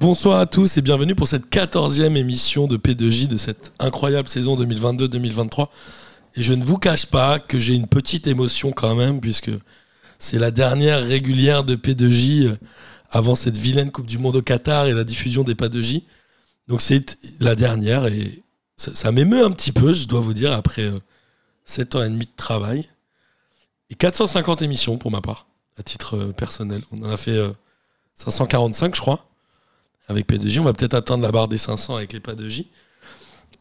Bonsoir à tous et bienvenue pour cette quatorzième émission de P2J de cette incroyable saison 2022-2023. Et je ne vous cache pas que j'ai une petite émotion quand même, puisque c'est la dernière régulière de P2J euh, avant cette vilaine Coupe du Monde au Qatar et la diffusion des pas de J. Donc c'est la dernière et ça, m'émeut un petit peu, je dois vous dire, après 7 euh, ans et demi de travail. Et 450 émissions pour ma part, à titre euh, personnel. On en a fait 545, je crois avec P2J. On va peut-être atteindre la barre des 500 avec les pas de J.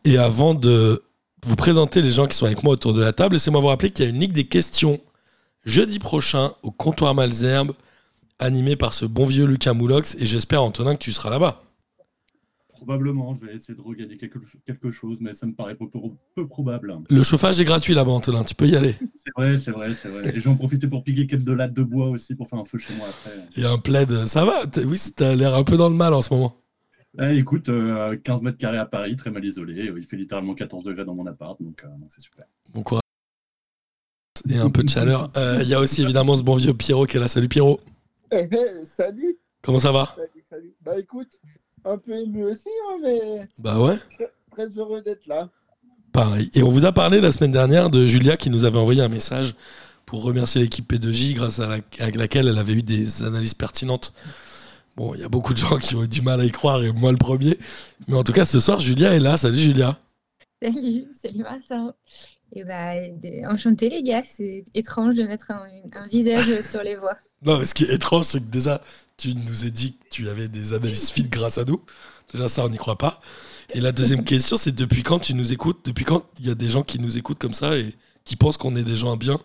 Et avant de vous présenter les gens qui sont avec moi autour de la table, laissez-moi vous rappeler qu'il y a une ligue des questions jeudi prochain au comptoir Malzerbe, animé par ce bon vieux Lucas Moulox. Et j'espère, Antonin, que tu seras là-bas. Probablement, je vais essayer de regagner quelque, quelque chose, mais ça me paraît peu, peu, probable. Le chauffage est gratuit là-bas, Antonin, tu peux y aller. C'est vrai, c'est vrai, c'est vrai. Et j'en profiter pour piquer quelques de lattes de bois aussi pour faire un feu chez moi après. Et un plaid, ça va Oui, t'as l'air un peu dans le mal en ce moment. Eh, écoute, 15 euh, mètres carrés à Paris, très mal isolé. Il fait littéralement 14 degrés dans mon appart, donc euh, c'est super. Bon courage. Et un peu de chaleur. Euh, il y a aussi évidemment ce bon vieux Pierrot qui est là. Salut Pierrot. Eh, eh, salut. Comment ça va? Salut, salut. Bah écoute, un peu ému aussi, hein, mais. Bah ouais. Très, heureux d'être là. Pareil. Et on vous a parlé la semaine dernière de Julia qui nous avait envoyé un message pour remercier l'équipe P2J grâce à, laquelle elle avait eu des analyses pertinentes. Bon, il y a beaucoup de gens qui ont eu du mal à y croire et moi le premier. Mais en tout cas, ce soir, Julia est là. Salut Julia. Salut, salut Vincent. Et bah, enchanté les gars, c'est étrange de mettre un, un visage sur les voix. Non, mais ce qui est étrange, c'est que déjà, tu nous as dit que tu avais des analyses fines grâce à nous. Déjà, ça, on n'y croit pas. Et la deuxième question, c'est depuis quand tu nous écoutes? Depuis quand il y a des gens qui nous écoutent comme ça et qui pensent qu'on est des gens bien?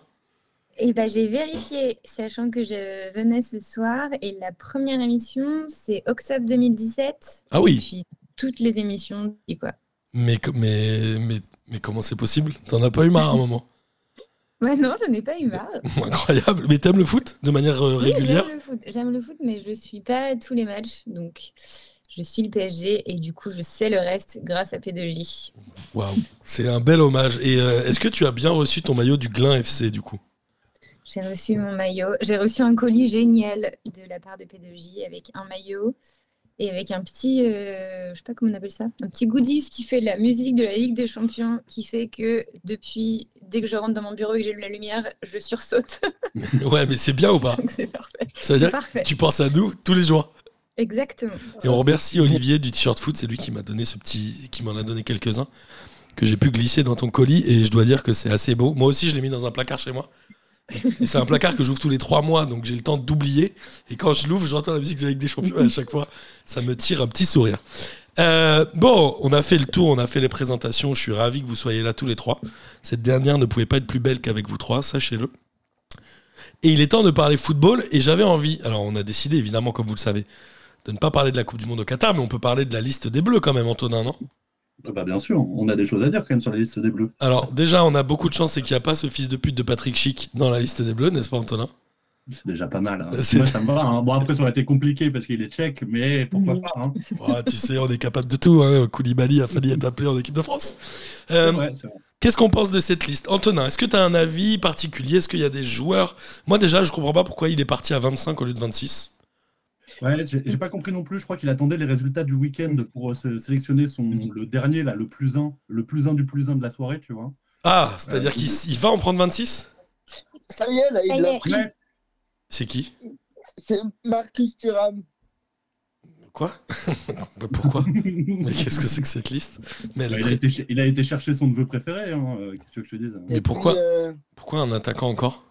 Et eh ben, j'ai vérifié, sachant que je venais ce soir, et la première émission, c'est octobre 2017. Ah oui. Et puis toutes les émissions, et quoi. Mais, mais, mais, mais comment c'est possible? T'en as pas eu marre à un moment? Non, je n'ai pas eu marre. Incroyable. Mais t'aimes le foot de manière euh, régulière J'aime le foot. J'aime le foot, mais je ne suis pas tous les matchs. Donc, je suis le PSG et du coup, je sais le reste grâce à P2J. Waouh, c'est un bel hommage. Et euh, est-ce que tu as bien reçu ton maillot du Glin FC du coup? J'ai reçu mon maillot. J'ai reçu un colis génial de la part de P2J avec un maillot, et avec un petit, euh, je sais pas comment on appelle ça, un petit goodies qui fait la musique de la Ligue des Champions, qui fait que depuis, dès que je rentre dans mon bureau et que j'ai la lumière, je sursaute. ouais, mais c'est bien ou pas C'est parfait. Ça veut dire parfait. tu penses à nous tous les jours. Exactement. Et on remercie Olivier du t-shirt foot, c'est lui qui m'a donné ce petit, qui m'en a donné quelques-uns que j'ai pu glisser dans ton colis et je dois dire que c'est assez beau. Moi aussi, je l'ai mis dans un placard chez moi c'est un placard que j'ouvre tous les trois mois, donc j'ai le temps d'oublier. Et quand je l'ouvre, j'entends la musique de des Champions et à chaque fois, ça me tire un petit sourire. Euh, bon, on a fait le tour, on a fait les présentations. Je suis ravi que vous soyez là tous les trois. Cette dernière ne pouvait pas être plus belle qu'avec vous trois, sachez-le. Et il est temps de parler football. Et j'avais envie, alors on a décidé évidemment, comme vous le savez, de ne pas parler de la Coupe du Monde au Qatar, mais on peut parler de la liste des Bleus quand même, Antonin, non? Bah bien sûr, on a des choses à dire quand même sur la liste des Bleus. Alors déjà, on a beaucoup de chance, c'est qu'il n'y a pas ce fils de pute de Patrick Chic dans la liste des Bleus, n'est-ce pas Antonin? C'est déjà pas mal. Hein. Moi, ça me va. Hein. Bon, après, ça aurait été compliqué parce qu'il est tchèque, mais pourquoi pas hein. Tu sais, on est capable de tout. Hein. Koulibaly a fallu être appelé en équipe de France. Euh, qu'est-ce qu'on pense de cette liste? Antonin, est-ce que tu as un avis particulier? Est-ce qu'il y a des joueurs? Moi, déjà, je comprends pas pourquoi il est parti à 25 au lieu de 26. Ouais, j'ai pas compris non plus. Je crois qu'il attendait les résultats du week-end pour euh, sélectionner son le dernier là, le plus un, le plus un du plus un de la soirée, tu vois. Ah, c'est-à-dire euh, qu'il va en prendre 26 Ça y est, là, il l'a pris. C'est qui? C'est Marcus Thuram. Quoi? Pourquoi? Mais qu'est-ce que c'est que cette liste? Mais bah, il, a été, il, a été, chercher son neveu préféré, hein, euh, qu'est-ce que je te dise Mais pourquoi, pourquoi un attaquant encore?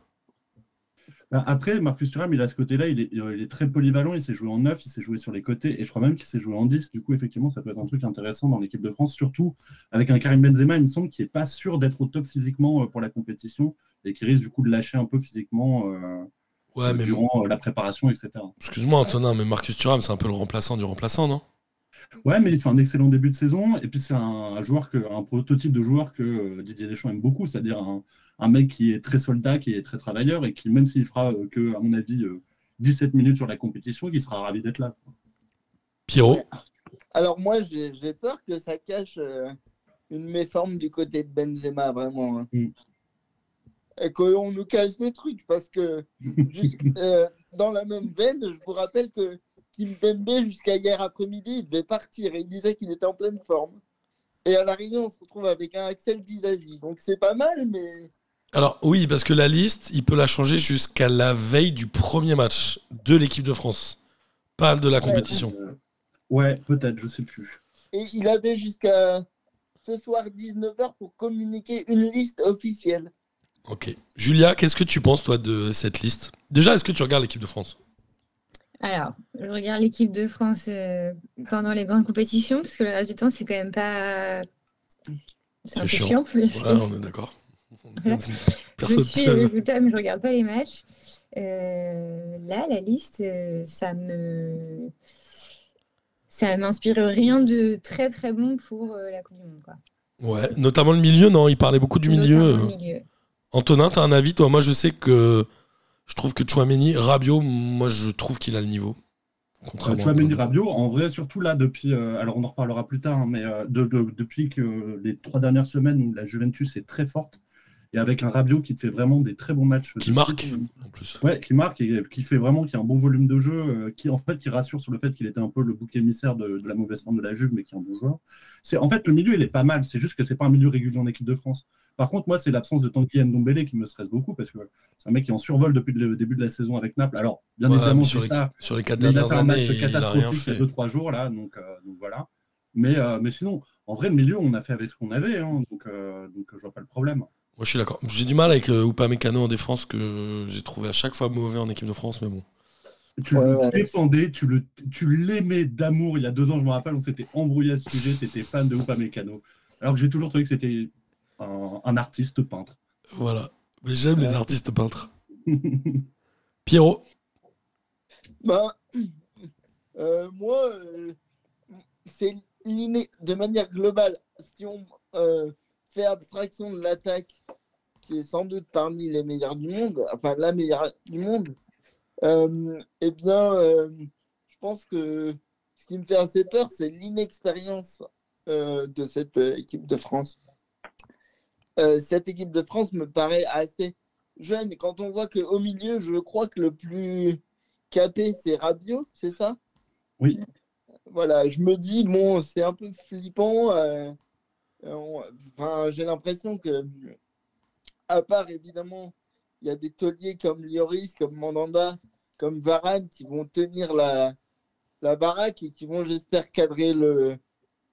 Après, Marcus Thuram, il a ce côté-là, il est, très polyvalent, il s'est joué en 9, il s'est joué sur les côtés, et je crois même qu'il s'est joué en 10. Du coup, effectivement, ça peut être un truc intéressant dans l'équipe de France, surtout avec un Karim Benzema, il me semble, qui n'est pas sûr d'être au top physiquement euh, pour la compétition, et qui risque du coup de lâcher un peu physiquement euh, durant euh, la préparation, etc. Excuse-moi, Antonin, mais Marcus Thuram, c'est un peu le remplaçant du remplaçant, non? Ouais, mais il fait un excellent début de saison. Et puis, c'est un, joueur que, un prototype de joueur que Didier Deschamps aime beaucoup, c'est-à-dire un, un mec qui est très soldat, qui est très travailleur et qui, même s'il fera euh, que, à mon avis, 17 euh, minutes sur la compétition, qui sera ravi d'être là. Pierrot Alors moi, j'ai j'ai peur que ça cache euh, une méforme du côté de Benzema, vraiment. hein. Mm. Et qu'on nous cache des trucs, parce que jusqu'- euh, dans la même veine, je vous rappelle que Kimpembe, jusqu'à hier après-midi, il devait partir et il disait qu'il était en pleine forme. Et à l'arrivée, on se retrouve avec un Axel Dizazi. Donc c'est pas mal, mais Alors oui, parce que la liste, il peut la changer jusqu'à la veille du premier match de l'équipe de France, pas de la compétition. Euh, ouais, peut-être, je sais plus. et il avait jusqu'à ce soir 19h pour communiquer une liste officielle. Ok. Julia, qu'est-ce que tu penses toi de cette liste? Déjà, est-ce que tu regardes l'équipe de France? Alors, je regarde l'équipe de France euh, pendant les grandes compétitions, parce que le reste du temps, c'est quand même pas. C'est C'est un peu chiant. chiant. mais Ouais, on est d'accord. Personne je suis résultat, mais je regarde pas les matchs. Euh, là, la liste, euh, ça me. Ça m'inspire rien de très très bon pour euh, la Coupe du Monde. Quoi. Ouais, notamment le milieu, non? Il parlait beaucoup du milieu. Euh. milieu. Antonin, t'as un avis toi? Moi, je sais que je trouve que Chouameni, Rabiot, moi, je trouve qu'il a le niveau. Contrairement à Chouameni. Rabiot, en vrai, surtout là, depuis, euh, alors on en reparlera plus tard, hein, mais euh, de- de- depuis que les trois dernières semaines où la Juventus est très forte, et avec un Rabiot qui te fait vraiment des très bons matchs. Qui de marque, en plus. Ouais, qui marque et qui fait vraiment, qui a un bon volume de jeu, euh, qui en fait qui rassure sur le fait qu'il était un peu le bouc émissaire de, de la mauvaise forme de la Juve, mais qui est un bon joueur. C'est en fait le milieu il est pas mal, c'est juste que c'est pas un milieu régulier en équipe de France. Par contre, moi c'est l'absence de Tanguy Ndombele qui me stresse beaucoup parce que c'est un mec qui est en survol depuis le début de la saison avec Naples. Alors bien Ouais, évidemment sur les, ça, sur les quatre mais il a dernières années, match catastrophique il a fait. deux trois jours là, donc, euh, donc voilà. Mais, euh, mais sinon, en vrai le milieu on a fait avec ce qu'on avait, hein, donc euh, donc je vois pas le problème. Moi, je suis d'accord. J'ai du mal avec euh, Upamecano en défense que j'ai trouvé à chaque fois mauvais en équipe de France, mais bon. Tu Ouais, le ouais. défendais, tu le, tu l'aimais d'amour. Il y a deux ans, je me rappelle, on s'était embrouillé à ce sujet. T'étais fan de Upamecano. Alors que j'ai toujours trouvé que c'était un, un artiste peintre. Voilà. Mais j'aime les artistes peintres. Pierrot, Ben, euh, moi, euh, c'est l'inné de manière globale. Si on euh, fait abstraction de l'attaque, qui est sans doute parmi les meilleures du monde, enfin la meilleure du monde, euh, eh bien, euh, je pense que ce qui me fait assez peur, c'est l'inexpérience euh, de cette euh, équipe de France. Cette équipe de France me paraît assez jeune. Quand on voit qu'au milieu, je crois que le plus capé, c'est Rabiot, c'est ça? Oui. Voilà, je me dis, bon, c'est un peu flippant. Euh, enfin, j'ai l'impression que, à part évidemment, il y a des tauliers comme Lloris, comme Mandanda, comme Varane qui vont tenir la, la baraque et qui vont, j'espère, cadrer le,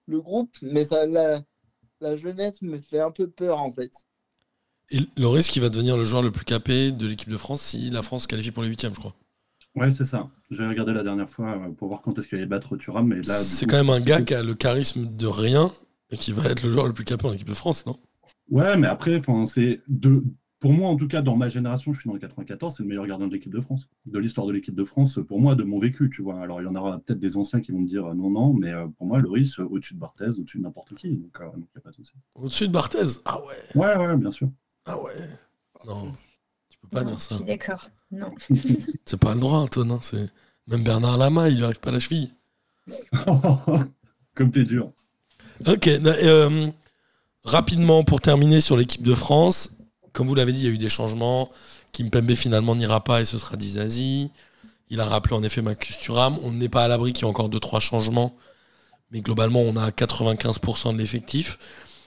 le groupe. Mais ça, la, la jeunesse me fait un peu peur, en fait. et Loris qui va devenir le joueur le plus capé de l'équipe de France si la France se qualifie pour les huitièmes, je crois. Ouais, c'est ça. J'ai regardé la dernière fois euh, pour voir quand est-ce qu'il allait battre Thuram. Mais là, du C'est quand même un gars qui a le charisme de rien et qui va être le joueur le plus capé en équipe de France, non? Ouais, mais après, enfin, c'est de. Pour moi, en tout cas, dans ma génération, je suis dans le 94, c'est le meilleur gardien de l'équipe de France. De l'histoire de l'équipe de France, pour moi, de mon vécu, tu vois. Alors, il y en aura peut-être des anciens qui vont me dire euh, non, non, mais euh, pour moi, Loris, euh, au-dessus de Barthez, au-dessus de n'importe qui. Donc, euh, donc, y a pas de souci. Au-dessus de Barthez? Ah ouais, Ouais, ouais, bien sûr. ah ouais. Non, tu peux pas Non, dire ça. Je suis d'accord. Non. C'est pas le droit, Antonin. C'est... Même Bernard Lama, il lui arrive pas à la cheville. Comme t'es dur. Ok, euh, rapidement pour terminer sur l'équipe de France, comme vous l'avez dit, il y a eu des changements. Kimpembe finalement n'ira pas et ce sera Dizazi. Il a rappelé en effet Marcus Thuram. On n'est pas à l'abri qu'il y ait encore 2-3 changements, mais globalement on a 95% de l'effectif.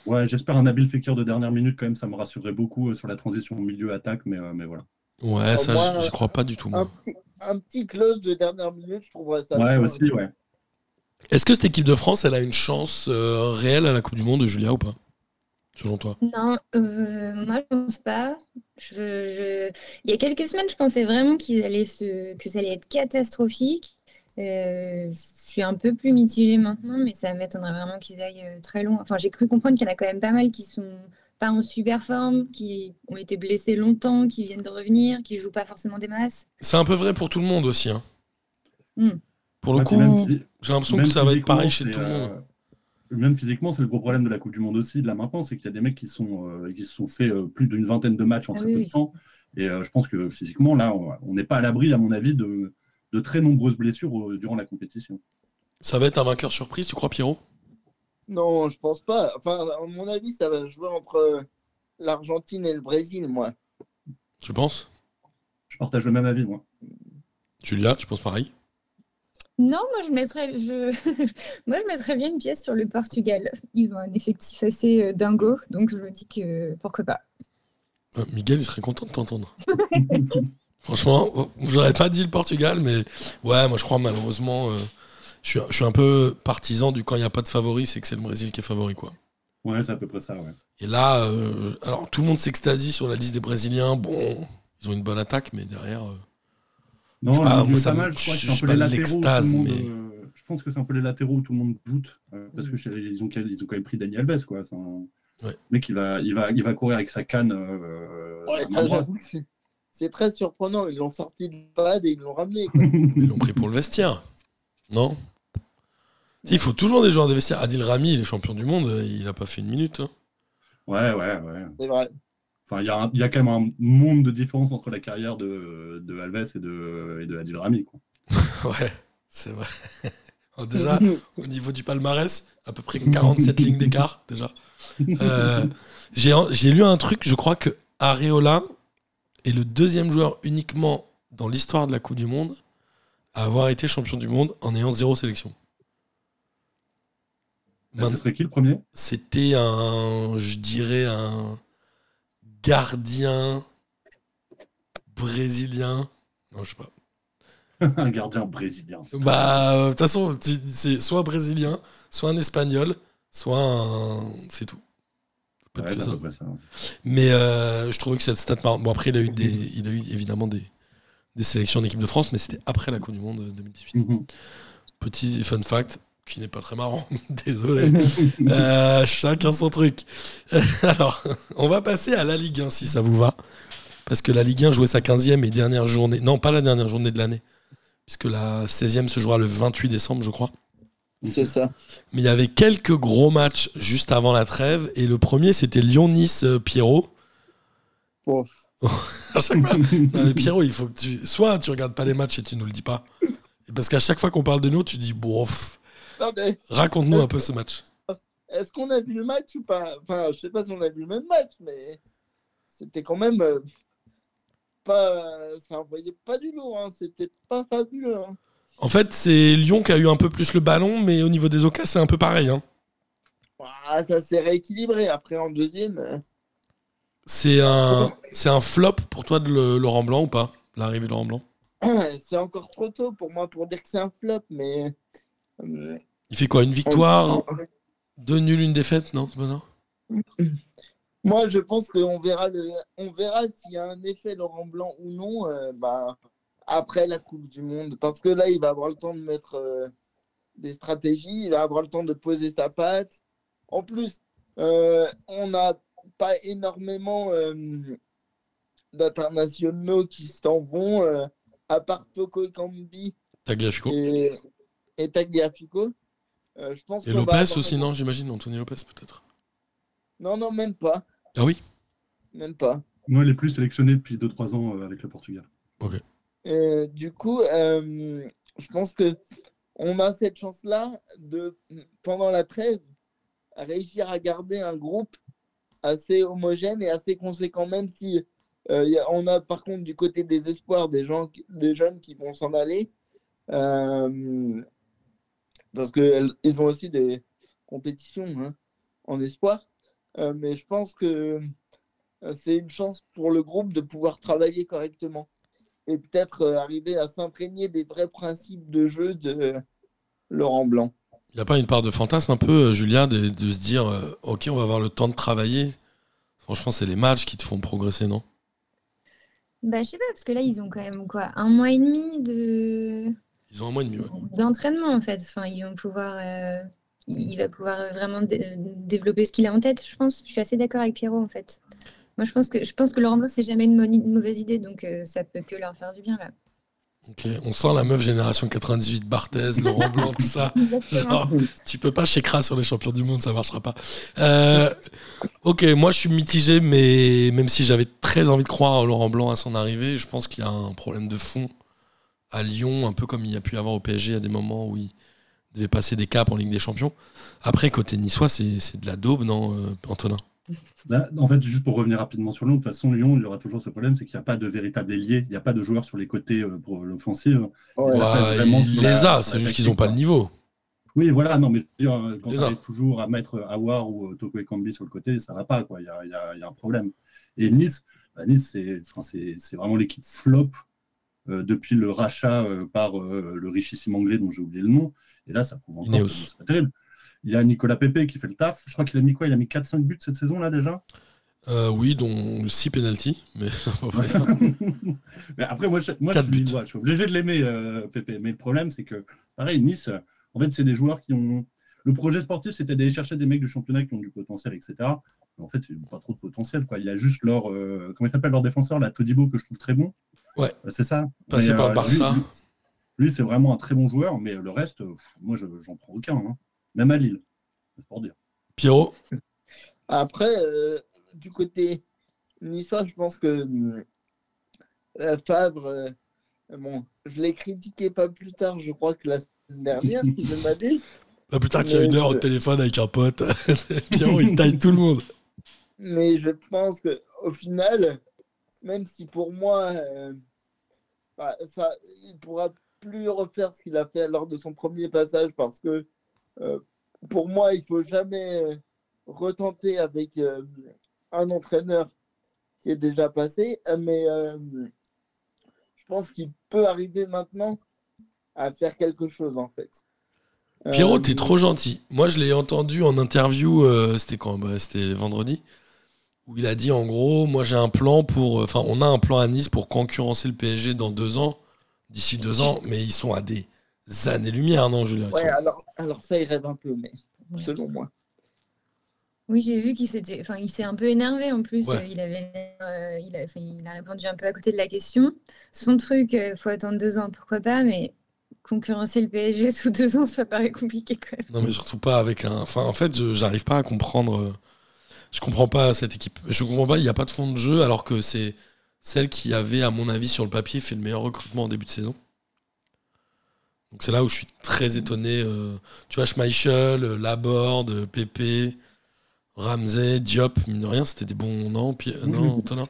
Ouais, j'espère un habile Fekir de dernière minute, quand même, ça me rassurerait beaucoup euh, sur la transition milieu-attaque, mais, euh, mais voilà. Ouais, ça moi, je crois pas du tout. moi. Un petit, un petit close de dernière minute, je trouverais ça. Ouais, bien. aussi, ouais. Est-ce que cette équipe de France, elle a une chance euh, réelle à la Coupe du Monde, Julia, ou pas Selon toi? Non, euh, moi je pense pas. Je, je- Il y a quelques semaines, je pensais vraiment qu'ils allaient se... que ça allait être catastrophique. Euh, je suis un peu plus mitigée maintenant, mais ça m'étonnerait vraiment qu'ils aillent très loin. Enfin, j'ai cru comprendre qu'il y en a quand même pas mal qui sont pas en super forme, qui ont été blessés longtemps, qui viennent de revenir, qui jouent pas forcément des masses. C'est un peu vrai pour tout le monde aussi. hein. Hmm. Pour le Ouais, coup, j'ai l'impression que ça va être pareil chez tout le monde. euh, Même physiquement, c'est le gros problème de la Coupe du Monde aussi, de là maintenant, c'est qu'il y a des mecs qui, sont, euh, qui se sont fait euh, plus d'une vingtaine de matchs en Ah très oui, peu oui. de temps. Et euh, je pense que physiquement, là, on n'est pas à l'abri, à mon avis, de, de très nombreuses blessures euh, durant la compétition. Ça va être un vainqueur surprise, tu crois, Pierrot? Non, je pense pas. Enfin, à mon avis, ça va jouer entre l'Argentine et le Brésil, moi. Tu penses? Je partage le même avis, moi. Julia, tu penses pareil? Non, moi je mettrais, je... moi je mettrais bien une pièce sur le Portugal. Ils ont un effectif assez euh, dingo, donc je me dis que pourquoi pas. Euh, Miguel, il serait content de t'entendre. Franchement, oh, j'aurais pas dit le Portugal, mais ouais, moi je crois malheureusement, euh, je, suis, je suis un peu partisan du quand il n'y a pas de favori, c'est que c'est le Brésil qui est favori, quoi. Ouais, c'est à peu près ça, ouais. Et là, euh, alors tout le monde s'extasie sur la liste des Brésiliens. Bon, ils ont une bonne attaque, mais derrière. Non, Je pas, moi, ça pas mal. Je crois je que c'est un suis peu pas l'extase, monde, mais- euh, Je pense que c'est un peu les latéraux où tout le monde doute. euh, parce que chez- ils ont, ils ont quand même pris Daniel Alves, quoi. Enfin, Ouais. Le mec, il va, il, va, il va courir avec sa canne. euh, Ouais, ça, j'avoue que c'est- c'est très surprenant. Ils l'ont sorti de pad et ils l'ont ramené. quoi. Ils l'ont pris pour le vestiaire. Non? Il faut toujours des joueurs de vestiaire. Adil Rami, il est champion du monde, il a pas fait une minute. hein. Ouais, ouais, ouais. C'est vrai. Enfin, il y, a un- il y a quand même un monde de différence entre la carrière de, de Alves et de, et de Adil Rami. Quoi. Ouais, c'est vrai. Alors déjà, au niveau du palmarès, à peu près 47 lignes d'écart, déjà. Euh, J'ai lu un truc, je crois que Areola est le deuxième joueur uniquement dans l'histoire de la Coupe du Monde à avoir été champion du monde en ayant zéro sélection. Ce serait qui le premier? C'était un, je dirais, un gardien brésilien. Non, je sais pas. Un gardien brésilien. Bah, euh, de toute façon, c'est soit brésilien, soit un espagnol, soit un. C'est tout. Ouais, ça. Mais euh, je trouvais que cette stat. Bon, après, il a eu, des, il a eu évidemment des, des sélections en équipe de France, mais c'était après la Coupe du Monde euh, 2018. Mhm. Petit fun fact, qui n'est pas très marrant, désolé. Euh, chacun son truc. Alors, on va passer à la Ligue 1 si ça vous va. Parce que la Ligue 1 jouait sa 15e et dernière journée. Non, pas la dernière journée de l'année. Puisque la 16e se jouera le 28 décembre, je crois. C'est ça. Mais il y avait quelques gros matchs juste avant la trêve. Et le premier, c'était Lyon-Nice-Pierrot. Bon. À chaque fois- Non, mais Pierrot, il faut que tu. Soit tu regardes pas les matchs et tu nous le dis pas. Parce qu'à chaque fois qu'on parle de nous, tu dis, Non, mais raconte-nous un peu ce match. Est-ce qu'on a vu le match ou pas? Enfin, je sais pas si on a vu le même match, mais c'était quand même euh, pas. Ça envoyait pas du lourd. Hein. C'était pas fabuleux. hein. En fait, c'est Lyon qui a eu un peu plus le ballon, mais au niveau des occasions, c'est un peu pareil. hein. Ah, ça s'est rééquilibré. Après, en deuxième, euh, C'est un, c'est un flop pour toi de le- Laurent Blanc ou pas? L'arrivée de Laurent Blanc? C'est encore trop tôt pour moi pour dire que c'est un flop, mais. Euh, Il fait quoi Une victoire on- Deux nuls, une défaite? Non, c'est pas ça? Moi, je pense qu'on verra, le... on verra s'il y a un effet Laurent Blanc ou non euh, bah, après la Coupe du Monde. Parce que là, il va avoir le temps de mettre euh, des stratégies, il va avoir le temps de poser sa patte. En plus, euh, on n'a pas énormément d'internationaux qui s'en vont, à part Toko Tagliafico. et, et Tagliafico. Euh, je pense Et va Lopez aussi, non J'imagine, Anthony Lopez peut-être. Non, non, même pas. Ah oui? Même pas. Moi, il est plus sélectionné depuis 2-3 ans euh, avec le Portugal. Euh, du coup, euh, je pense que on a cette chance-là de, pendant la trêve, réussir à garder un groupe assez homogène et assez conséquent, même si euh, y a- on a par contre du côté des espoirs des gens, qui- des jeunes qui vont s'en aller, euh, parce qu'ils ont aussi des compétitions hein, en espoir. Euh, mais je pense que euh, c'est une chance pour le groupe de pouvoir travailler correctement et peut-être euh, arriver à s'imprégner des vrais principes de jeu de Laurent Blanc. Il n'y a pas une part de fantasme un peu, Julien, de, de se dire euh, Ok, on va avoir le temps de travailler Franchement, c'est les matchs qui te font progresser, non? Bah, je sais pas, parce que là, ils ont quand même quoi, un mois et demi de Ils ont un mois et demi, ouais. d'entraînement en fait. Enfin, ils vont pouvoir, euh, il va pouvoir vraiment dé- développer ce qu'il a en tête, je pense. Je suis assez d'accord avec Pierrot en fait. Moi, je pense que je pense que Laurent Blanc, c'est jamais une, mauvaise idée, donc euh, ça peut que leur faire du bien là. Ok, on sent la meuf génération 98, Barthez, Laurent Blanc, tout ça. Non, tu peux pas chez sur les champions du monde, ça marchera pas. Euh, ok, moi je suis mitigé, mais même si j'avais très envie de croire à Laurent Blanc à son arrivée, je pense qu'il y a un problème de fond à Lyon, un peu comme il y a pu y avoir au PSG à des moments où il devait passer des caps en Ligue des Champions. Après, côté niçois, c'est c'est de la daube, non, euh, Antonin? Là, en fait, juste pour revenir rapidement sur Lyon, de toute façon, Lyon, il y aura toujours ce problème, c'est qu'il n'y a pas de véritable ailier, il n'y a pas de joueurs sur les côtés euh, pour l'offensive. Vraiment Il les a, c'est juste qu'ils n'ont pas le niveau. Oui, voilà, non, mais dire, euh, quand tu arrives toujours à mettre Awar ou Toko Ekambi sur le côté, ça va pas, quoi. Il y a, il y a- il y a un problème. Et Nice, bah, Nice, c'est vraiment l'équipe flop depuis le rachat euh, par euh, le richissime anglais dont j'ai oublié le nom. Et là, ça prouve encore que c'est pas terrible. Il y a Nicolas Pepe qui fait le taf. Je crois qu'il a mis quoi? Il a mis 4-5 buts cette saison, là, déjà? Euh, oui, dont 6 penalties, mais après, moi, je, moi, je suis, buts. ouais, je suis obligé de l'aimer, euh, Pépé. Mais le problème, c'est que, pareil, Nice, euh, en fait, c'est des joueurs qui ont. Le projet sportif, c'était d'aller chercher des mecs du championnat qui ont du potentiel, etc. En fait, ils n'ont pas trop de potentiel. Quoi. Il y a juste leur. euh, comment il s'appelle leur défenseur, la Todibo, que je trouve très bon. Ouais. Euh, c'est ça. Passé Mais, par euh, Barça. Lui, lui, c'est vraiment un très bon joueur, mais le reste, euh, pff, moi, je j'en prends aucun. hein. Même à Lille. C'est pour dire. Pierrot Après, euh, du côté niçois, je pense que euh, Favre, euh, bon, je l'ai critiqué pas plus tard, je crois que la semaine dernière, si je m'abuse. Pas plus tard qu'il y a une heure au je- téléphone avec un pote. Pierrot, il taille tout le monde. Mais je pense que au final, même si pour moi, euh, bah, ça, il pourra plus refaire ce qu'il a fait lors de son premier passage parce que euh, pour moi, il faut jamais euh, retenter avec euh, un entraîneur qui est déjà passé. Mais je pense qu'il peut arriver maintenant à faire quelque chose en fait. Pierrot, t'es trop gentil. Moi, je l'ai entendu en interview, euh, c'était quand? Bah, C'était vendredi, où il a dit en gros, moi j'ai un plan pour. Enfin, on a un plan à Nice pour concurrencer le PSG dans deux ans, d'ici deux ans, mais ils sont à des années-lumière, non, Julien? Ouais, alors, alors ça, il rêve un peu, mais Ouais. selon moi. Oui, j'ai vu qu'il s'était, enfin, il s'est un peu énervé en plus. Ouais. Euh, Il avait, euh, il a, il répondu un peu à côté de la question. Son truc, euh, faut attendre deux ans, pourquoi pas, mais concurrencer le PSG sous deux ans, ça paraît compliqué quand même. Non, mais surtout pas avec un. Enfin, en fait, je- j'arrive pas à comprendre. Je comprends pas cette équipe. Je comprends pas, il n'y a pas de fond de jeu, alors que c'est celle qui avait, à mon avis, sur le papier, fait le meilleur recrutement en début de saison. Donc c'est là où je suis très étonné. euh, Tu vois, Schmeichel, euh, Laborde, euh, Pépé, Ramsey, Diop, mine de rien, c'était des bons. Non, Pi- euh, non Antonin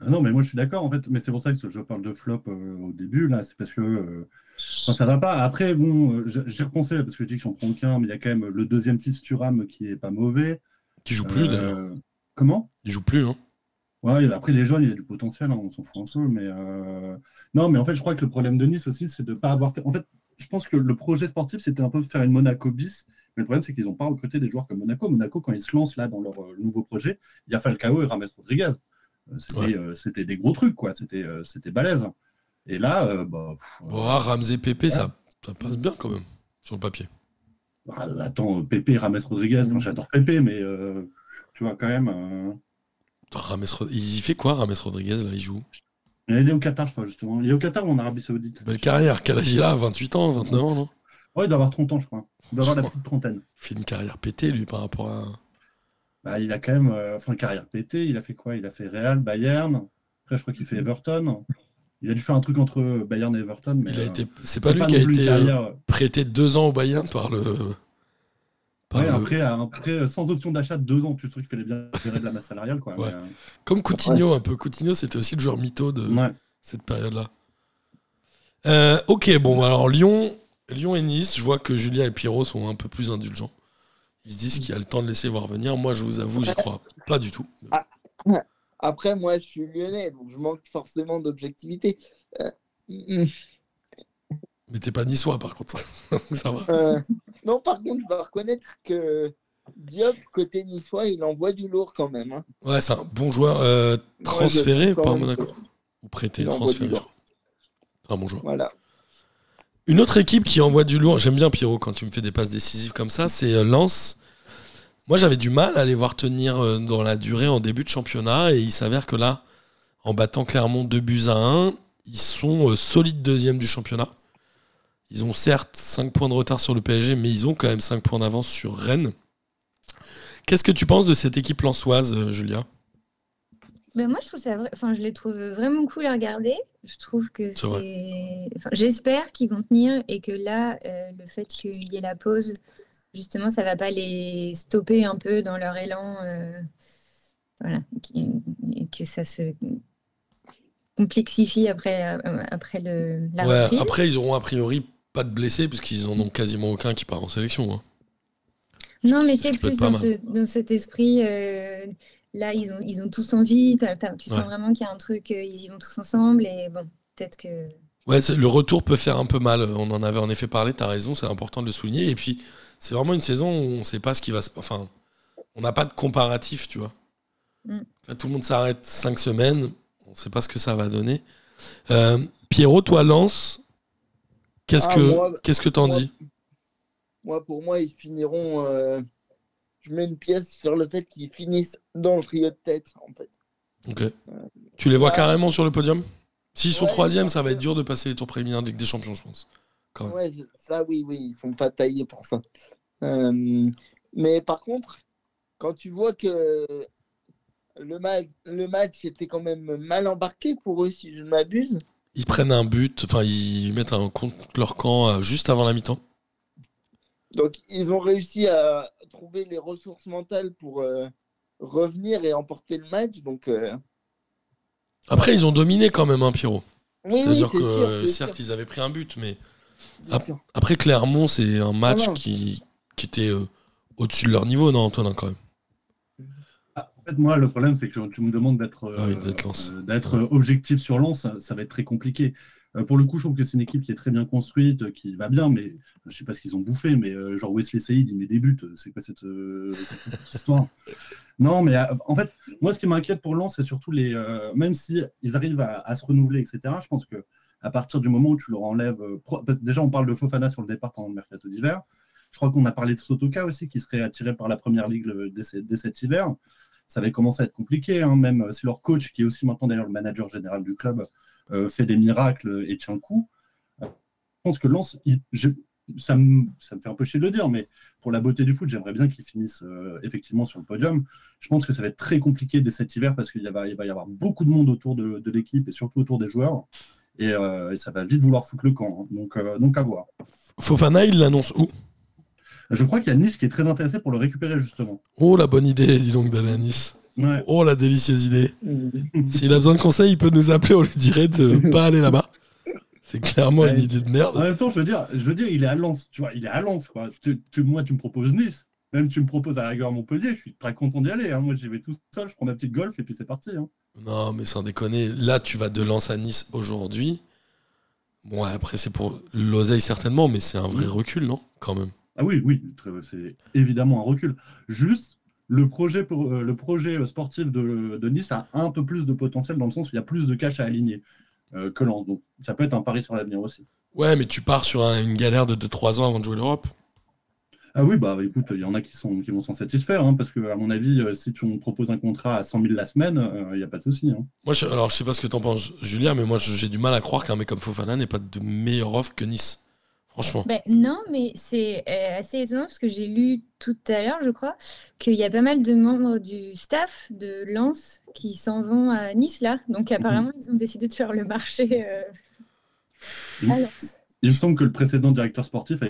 Ah non, mais moi je suis d'accord en fait, mais c'est pour ça que je parle de flop euh, au début, là, c'est parce que euh, enfin, ça va pas. Après, bon, j- j'y repensé parce que je dis que j'en prends qu'un, mais il y a quand même le deuxième fils Thuram qui est pas mauvais. Qui joue plus Euh, d'ailleurs. Comment? Il joue plus, hein. Ouais, après les jeunes, il y a du potentiel, hein, on s'en fout un peu, mais euh, non, mais en fait, je crois que le problème de Nice aussi, c'est de pas avoir fait. En fait, je pense que le projet sportif, c'était un peu faire une Monaco bis, mais le problème, c'est qu'ils n'ont pas recruté des joueurs comme Monaco. Monaco, quand ils se lancent là dans leur euh, nouveau projet, il y a Falcao et Rames Rodriguez. Euh, C'était Ouais. des gros trucs, quoi. C'était c'était balèze. Et là, euh, bah, pff, ah, Ramsey, Pépé, ça, ça passe bien quand même, sur le papier. ah, attends, Pépé, Rames Rodriguez, enfin, j'adore Pépé, mais euh, tu vois, quand même. euh, Rames il fait quoi, Rames Rodriguez, là Il joue? Il est au Qatar, je crois, justement. Il est au Qatar ou en Arabie Saoudite? Belle carrière. Quel âge il a 28 ans, 29 ans, non? Ouais, il doit avoir 30 ans, je crois. Il doit avoir la petite trentaine. Il fait une carrière pétée, lui, par rapport à. Bah, il a quand même, euh, enfin, carrière pétée. Il a fait quoi? Il a fait Real, Bayern. Après, je crois qu'il fait Everton. Il a dû faire un truc entre Bayern et Everton. Mais, Il a euh, été. C'est c'est pas lui qui a été euh, carrière- prêté deux ans au Bayern par le. par Ouais, le- après, après, sans option d'achat, deux ans, tu sais qu'il fallait bien gérer de la masse salariale. Quoi, Ouais. mais, euh, Comme Coutinho, un peu. Coutinho, c'était aussi le joueur mytho de ouais. cette période-là. Euh, ok, bon, alors Lyon, Lyon et Nice, je vois que Julia et Pierrot sont un peu plus indulgents. Ils se disent qu'il y a le temps de laisser voir venir. Moi, je vous avoue, j'y crois pas du tout. Après, moi, je suis lyonnais, donc je manque forcément d'objectivité. Euh, Mais t'es pas niçois, par contre. Ça va. euh, non, par contre, je dois reconnaître que Diop, côté niçois, il envoie du lourd quand même. hein. Ouais, c'est un bon joueur euh, transféré par Monaco. Ou prêté, transféré. C'est un bon joueur. Voilà. Une autre équipe qui envoie du lourd, j'aime bien Pierrot quand tu me fais des passes décisives comme ça, c'est Lens. Moi j'avais du mal à les voir tenir euh, dans la durée en début de championnat et il s'avère que là, en battant Clermont 2 buts à 1, ils sont euh, solides deuxième du championnat. Ils ont certes 5 points de retard sur le PSG, mais ils ont quand même 5 points d'avance sur Rennes. Qu'est-ce que tu penses de cette équipe lensoise, euh, Julia? Ben moi, je trouve ça, enfin, je les trouve vraiment cool à regarder. Je trouve que C'est vrai. c'est, enfin, j'espère qu'ils vont tenir et que là, euh, le fait qu'il y ait la pause, justement, ça va pas les stopper un peu dans leur élan, euh, voilà, et que ça se complexifie après, euh, après le, la Ouais, reprise. après, ils auront a priori pas de blessés, puisqu'ils en ont quasiment aucun qui part en sélection. hein. Non, mais tu sais, plus dans, ce- dans cet esprit, euh, là, ils ont, ils ont tous envie, tu Ouais. sens vraiment qu'il y a un truc, euh, ils y vont tous ensemble, et bon, peut-être que... Ouais, le retour peut faire un peu mal. On en avait en effet parlé, t'as raison, c'est important de le souligner. Et puis, c'est vraiment une saison où on sait pas ce qui va se. Enfin, on n'a pas de comparatif, tu vois. Mm. Là, tout le monde s'arrête cinq semaines, on sait pas ce que ça va donner. Euh, Pierrot, toi, Lance, qu'est-ce Ah, que qu'est-ce que t'en moi- dis Moi, pour moi, ils finiront. euh, Je mets une pièce sur le fait qu'ils finissent dans le trio de tête, en fait. Ok. Tu les vois Ouais. carrément sur le podium? S'ils sont Ouais, troisième, ça va être dur de passer les tours préliminaires de Ligue des Champions, je pense. Quand. Ouais, ça, oui, oui, ils sont pas taillés pour ça. Euh, Mais par contre, quand tu vois que le, ma- le match était quand même mal embarqué pour eux, si je ne m'abuse, Ils prennent un but, enfin, ils mettent un contre leur camp euh, juste avant la mi-temps. donc ils ont réussi à trouver les ressources mentales pour euh, revenir et emporter le match. Donc, euh, Après, ils ont dominé quand même, hein, Pierrot. oui, oui, C'est-à-dire c'est que, sûr, certes, sûr, ils avaient pris un but, mais. Après, Clermont, c'est un match non. qui, qui était euh, au-dessus de leur niveau, non, Antonin, quand même? Ah, En fait, moi, le problème, c'est que tu me demandes d'être euh, Ah oui, d'être euh, d'être objectif sur Lens, ça, ça va être très compliqué. Euh, pour le coup, je trouve que c'est une équipe qui est très bien construite, euh, qui va bien, mais je sais pas ce qu'ils ont bouffé, mais euh, genre Wesley Saïd, il met des buts. euh, C'est quoi cette, euh, histoire? Non, mais euh, en fait, moi, ce qui m'inquiète pour Lens, c'est surtout les. euh, même si ils arrivent à, à se renouveler, etc., je pense que à partir du moment où tu leur enlèves. euh, déjà, on parle de Fofana sur le départ pendant le mercato d'hiver. Je crois qu'on a parlé de Sotoka aussi, qui serait attiré par la première ligue le- dès, ce- dès cet hiver. Ça avait commencé à être compliqué, hein, même euh, si leur coach, qui est aussi maintenant d'ailleurs le manager général du club, euh, fait des miracles et tient le coup. Euh, Je pense que Lens, ça, me, fait un peu chier de le dire, mais pour la beauté du foot, j'aimerais bien qu'ils finissent euh, effectivement sur le podium. Je pense que ça va être très compliqué dès cet hiver parce qu'il va, y avoir beaucoup de monde autour de l'équipe et surtout autour des joueurs. Et, euh, et ça va vite vouloir foutre le camp. hein. Donc, euh, donc à voir. Fofana, il l'annonce où? Je crois qu'il y a Nice qui est très intéressé pour le récupérer justement. Oh, la bonne idée, dis donc, d'aller à Nice. Ouais. Oh, la délicieuse idée. Mhm. S'il a besoin de conseils, il peut nous appeler, on lui dirait de pas aller là-bas. C'est clairement une idée de En merde. même temps, je veux dire, je veux dire, il est à Lens, tu vois, il est à Lens, quoi. Tu- tu- moi, tu me proposes Nice, même tu me proposes à la rigueur Montpellier, je suis très content d'y aller. hein. Moi, j'y vais tout seul, je prends ma petite golf et puis c'est parti. hein. Non, mais sans déconner, là, tu vas de Lens à Nice aujourd'hui. Bon, après, c'est pour l'oseille certainement, mais c'est un vrai recul, non Quand même? Ah oui, oui, c'est évidemment un recul. Juste, le projet, pour- euh, le projet sportif de, de Nice a un peu plus de potentiel dans le sens où il y a plus de cash à aligner euh, que Lens. Donc, ça peut être un pari sur l'avenir aussi. Ouais, mais tu pars sur un- une galère de 2-3 ans avant de jouer l'Europe. Ah oui, bah écoute, il y en a qui, sont, qui vont s'en satisfaire, hein, parce que, à mon avis, euh, si tu me proposes un contrat à 100 000 la semaine, euh, il n'y a pas de souci. hein. Moi, je, alors, je sais pas ce que t'en penses, Julien, mais moi, j'ai du mal à croire qu'un mec comme Fofana n'ait pas de meilleure offre que Nice. Franchement. Ben, non, mais c'est euh, assez étonnant parce que j'ai lu tout à l'heure, je crois, qu'il y a pas mal de membres du staff de Lens qui s'en vont à Nice là. Donc apparemment, ils ont décidé de faire le marché euh, Mhm. à Lens. Il me semble que le précédent directeur sportif,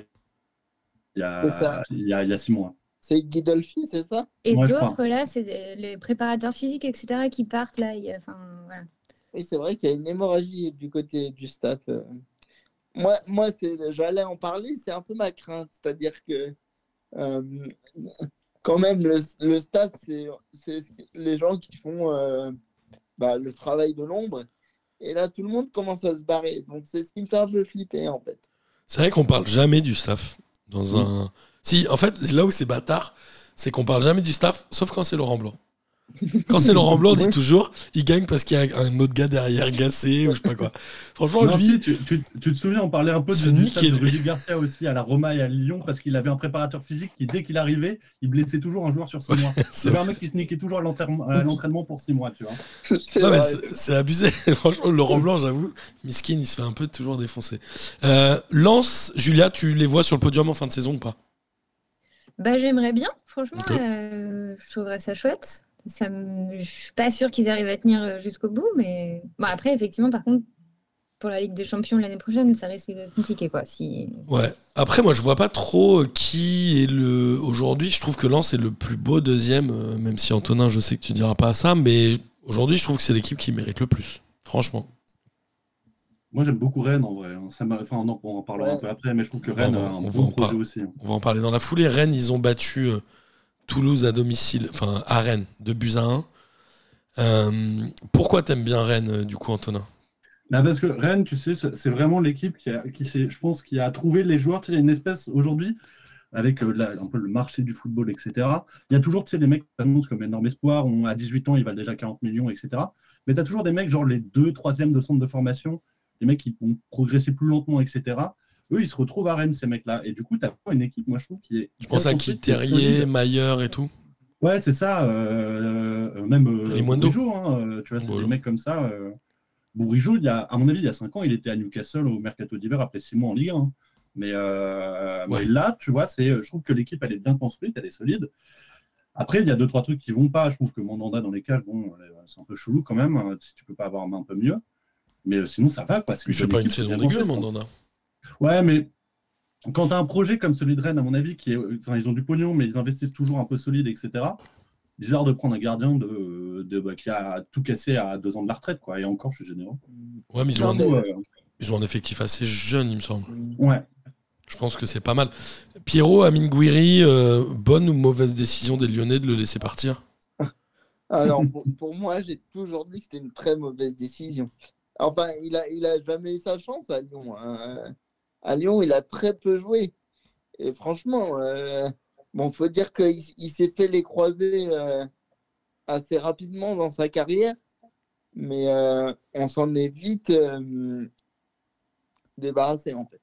il y a, C'est ça. il y a, il y a six mois. C'est Guidolfi, c'est ça? Et Ouais, d'autres là, c'est les préparateurs physiques, etc., qui partent là. il y a- Enfin, voilà. Oui, c'est vrai qu'il y a une hémorragie du côté du staff. euh. Moi, moi c'est- j'allais en parler, c'est un peu ma crainte. C'est-à-dire que, euh, quand même, le, le staff, c'est c'est les gens qui font euh, bah, le travail de l'ombre. Et là, tout le monde commence à se barrer. Donc, c'est ce qui me fait un peu flipper, en fait. C'est vrai qu'on parle jamais du staff dans Oui. un. Si, en fait, là où c'est bâtard, c'est qu'on parle jamais du staff, sauf quand c'est Laurent Blanc. Quand c'est Laurent Blanc, on dit Ouais. toujours, il gagne parce qu'il y a un autre gars derrière gassé ou je sais pas quoi. Franchement, Non, lui, si, tu, tu- tu te souviens, on parlait un peu de, fait du stade niquer, de. Rudy Garcia aussi à la Roma et à Lyon parce qu'il avait un préparateur physique qui, dès qu'il arrivait, il blessait toujours un joueur sur six mois. c'est un mec qui se niquait toujours à l'entraînement pour six mois, tu vois. C'est Non, mais vrai. c'est c'est abusé. Franchement, Laurent Blanc, j'avoue, Miskin, il se fait un peu toujours défoncer. Euh, Lance, Julia, tu les vois sur le podium en fin de saison ou pas? Bah, j'aimerais bien, franchement, euh, je trouverais ça chouette. Ça me- Je suis pas sûre qu'ils arrivent à tenir euh, jusqu'au bout, mais bon, après, effectivement, par contre, pour la Ligue des Champions l'année prochaine, ça risque d'être compliqué, quoi. Si... Ouais. Après, moi, je vois pas trop euh, qui est le. Aujourd'hui, je trouve que Lens est le plus beau deuxième, euh, même si Antonin, je sais que tu diras pas ça, mais aujourd'hui, je trouve que c'est l'équipe qui mérite le plus. Franchement. Moi, j'aime beaucoup Rennes en vrai. hein. Ça m'a- enfin, non, on en parlera Ouais. un peu après, mais je trouve que On Rennes va- a un on va bon projet par- aussi. hein. On va en parler dans la foulée. Rennes, ils ont battu euh, Toulouse à domicile, enfin à Rennes, de buts à 1. Euh, pourquoi t'aimes bien Rennes, euh, du coup, Antonin? Bah, parce que Rennes, tu sais, c'est vraiment l'équipe qui, a, je pense, qui a trouvé les joueurs. Tu sais, il y a une espèce aujourd'hui, avec euh, un peu le marché du football, etc. Il y a toujours, tu sais, les mecs qui s'annoncent comme énorme espoir. On, à 18 ans, ils valent déjà 40 millions, etc. Mais tu as toujours des mecs, genre les deux, troisièmes de centre de formation, les mecs qui vont progresser plus lentement, etc. Eux, ils se retrouvent à Rennes, ces mecs-là. Et du coup, tu as une équipe, moi, je trouve, qui est. Je pense à qui Terrier. Mailleur et tout. Ouais, c'est ça. euh, même euh. Bourigeaud, hein, euh, tu vois, c'est Voilà. des mecs comme ça. Euh, Bourigeaud, il y a, à mon avis, il y a 5 ans, il était à Newcastle au mercato d'hiver après 6 mois en Ligue 1. hein. Mais, euh, Ouais. mais là, tu vois, c'est, je trouve que l'équipe, elle est bien construite, elle est solide. Après, il y a deux, trois trucs qui vont pas. Je trouve que Mandanda dans les cages, bon, c'est un peu chelou quand même, hein, si tu peux pas avoir un main un peu mieux. Mais sinon, ça va. Quoi. Il fait bonne pas une saison c'est dégueu. Mandanda. Ouais, mais quand tu as un projet comme celui de Rennes, à mon avis, qui est, enfin, ils ont du pognon, mais ils investissent toujours un peu solide, etc. Bizarre de prendre un gardien de, de- bah, qui a tout cassé à deux ans de la retraite, quoi. Et encore, je suis généreux. Ouais, mais ils ont, un, ils ont un effectif assez jeune, il me semble. ouais. Je pense que c'est pas mal. Pierrot, Amine Gouiri, euh, bonne ou mauvaise décision des Lyonnais de le laisser partir? Alors, pour, pour moi, j'ai toujours dit que c'était une très mauvaise décision. Enfin, il a, il a jamais eu sa chance à Lyon. hein. À Lyon, il a très peu joué. Et franchement, euh, bon, faut dire qu'il il s'est fait les croisés euh, assez rapidement dans sa carrière. Mais euh, on s'en est vite euh, débarrassé, en fait.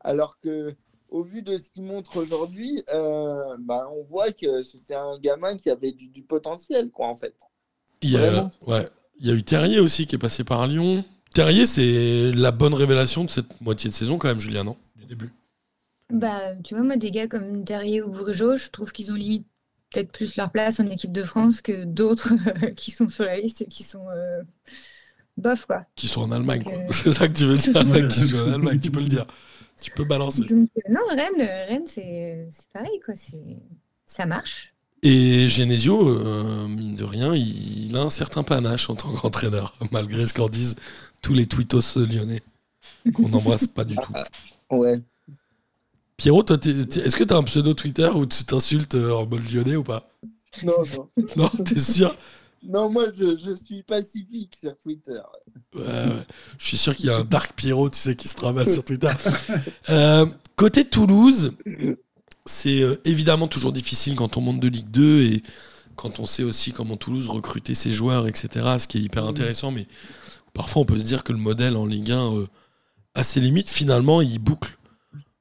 Alors que, au vu de ce qu'il montre aujourd'hui, euh, bah, on voit que c'était un gamin qui avait du, du potentiel, quoi, en fait. Il y, a, ouais, il y a eu Terrier aussi qui est passé par Lyon. Terrier, c'est la bonne révélation de cette moitié de saison, quand même, Julien, non? Du début. Bah, tu vois, moi, des gars comme Terrier ou Bourigeaud, je trouve qu'ils ont limite peut-être plus leur place en équipe de France que d'autres qui sont sur la liste et qui sont euh, bof, quoi. Qui sont en Allemagne, quoi. Euh, C'est ça que tu veux dire, qui jouent en Allemagne, tu peux le dire. Tu peux balancer. Donc, euh, non, Rennes, Rennes c'est c'est pareil, quoi. C'est... Ça marche. Et Genesio, euh, mine de rien, il, il a un certain panache en tant qu'entraîneur, malgré ce qu'en disent tous les tweetos lyonnais, qu'on n'embrasse pas du tout. Ouais. Pierrot, toi, est-ce que tu as un pseudo Twitter où tu t'insultes euh, en mode lyonnais ou pas? Non, non. Non, t'es sûr? Non, moi, je, je suis pacifique sur Twitter. Ouais, ouais. Je suis sûr qu'il y a un Dark Pierrot, tu sais, qui se trimballe sur Twitter. Euh, côté Toulouse, c'est euh, évidemment toujours difficile quand on monte de Ligue 2 et quand on sait aussi comment Toulouse recruter ses joueurs, etc. Ce qui est hyper intéressant, mais parfois on peut se dire que le modèle en Ligue 1 euh, a ses limites. Finalement, il boucle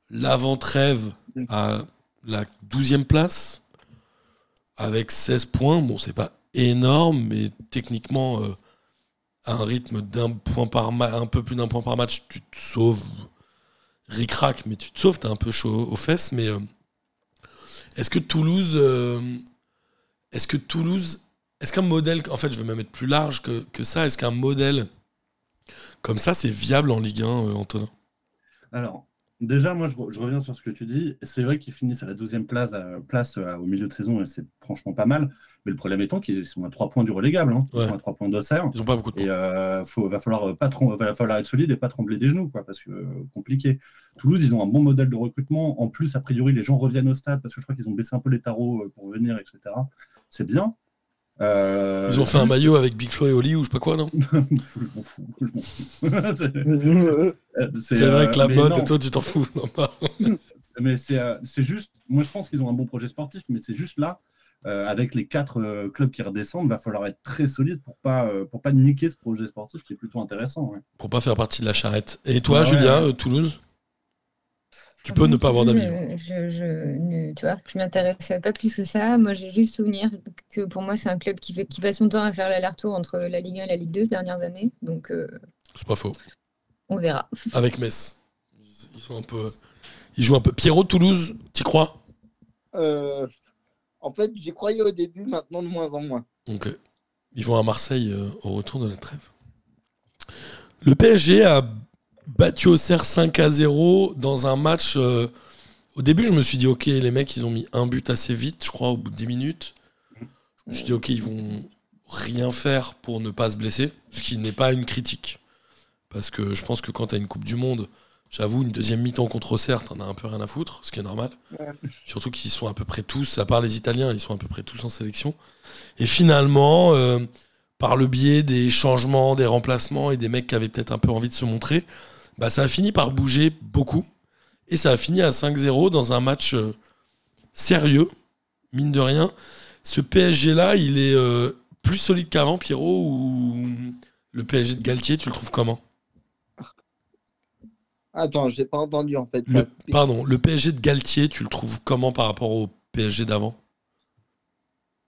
l'avant-trêve à la 12e place avec 16 points. Bon, c'est pas énorme, mais techniquement, euh, à un rythme d'un point par un peu plus d'un point par match, tu te sauves. Ric-rac, mais tu te sauves, t'as un peu chaud aux fesses. Mais euh, est-ce que Toulouse. euh, est-ce que Toulouse. Est-ce qu'un modèle. En fait, je vais même être plus large que, que ça. Est-ce qu'un modèle comme ça, c'est viable en Ligue 1, euh, Antonin Alors, déjà, moi, je, re- je reviens sur ce que tu dis. C'est vrai qu'ils finissent à la 12e place, euh, place euh, au milieu de saison, et c'est franchement pas mal. Mais le problème étant qu'ils sont à 3 points du relégable. hein. Ils Ouais. sont à 3 points d'Auxerre. Ils ont pas beaucoup de points. Et euh, faut, va, falloir pas va falloir être solide et pas trembler des genoux, quoi, parce que euh, compliqué. Toulouse, ils ont un bon modèle de recrutement. En plus, a priori, les gens reviennent au stade parce que je crois qu'ils ont baissé un peu les tarots pour venir, etc. C'est bien. Euh, Ils ont fait un maillot avec Big Flo et Oli ou je sais pas quoi, non je m'en fous. je m'en fous. C'est- vrai que la mode, non. et toi, tu t'en fous. Non, pas. Mais c'est euh, c'est juste, moi je pense qu'ils ont un bon projet sportif, mais c'est juste là, euh, avec les quatre euh, clubs qui redescendent, va falloir être très solide pour pas euh, pour pas niquer ce projet sportif qui est plutôt intéressant. ouais. Pour pas faire partie de la charrette. Et toi, Ah ouais, Julien, ouais. Toulouse? Tu peux ne pas avoir d'avis. hein. Je, je, je ne- tu vois, je m'intéresse pas plus que ça. Moi, j'ai juste souvenir que pour moi, c'est un club qui, fait, qui passe son temps à faire l'aller-retour entre la Ligue 1 et la Ligue 2 ces dernières années. Donc, euh, C'est pas faux. on verra. Avec Metz. Ils sont un peu. Ils jouent un peu. Pierrot, Toulouse, t'y crois? Euh, en fait, j'y croyais au début, maintenant de moins en moins. Donc, ils vont à Marseille euh, au retour de la trêve. Le PSG a battu Auxerre 5 à 0 dans un match. euh, au début, je me suis dit, ok, les mecs, ils ont mis un but assez vite, je crois, au bout de 10 minutes. Je me suis dit, ok, ils vont rien faire pour ne pas se blesser, ce qui n'est pas une critique. Parce que je pense que quand tu as une Coupe du Monde, j'avoue, une deuxième mi-temps contre Auxerre, t'en as un peu rien à foutre, ce qui est normal. Ouais. Surtout qu'ils sont à peu près tous, à part les Italiens, ils sont à peu près tous en sélection. Et finalement, euh, par le biais des changements, des remplacements et des mecs qui avaient peut-être un peu envie de se montrer, bah, ça a fini par bouger beaucoup. Et ça a fini à 5-0 dans un match euh, sérieux, mine de rien. Ce PSG-là, il est euh, plus solide qu'avant, Pierrot, ou le PSG de Galtier, tu le trouves comment? Attends, j'ai pas entendu en fait. le, ça. Pardon, le PSG de Galtier, tu le trouves comment par rapport au PSG d'avant?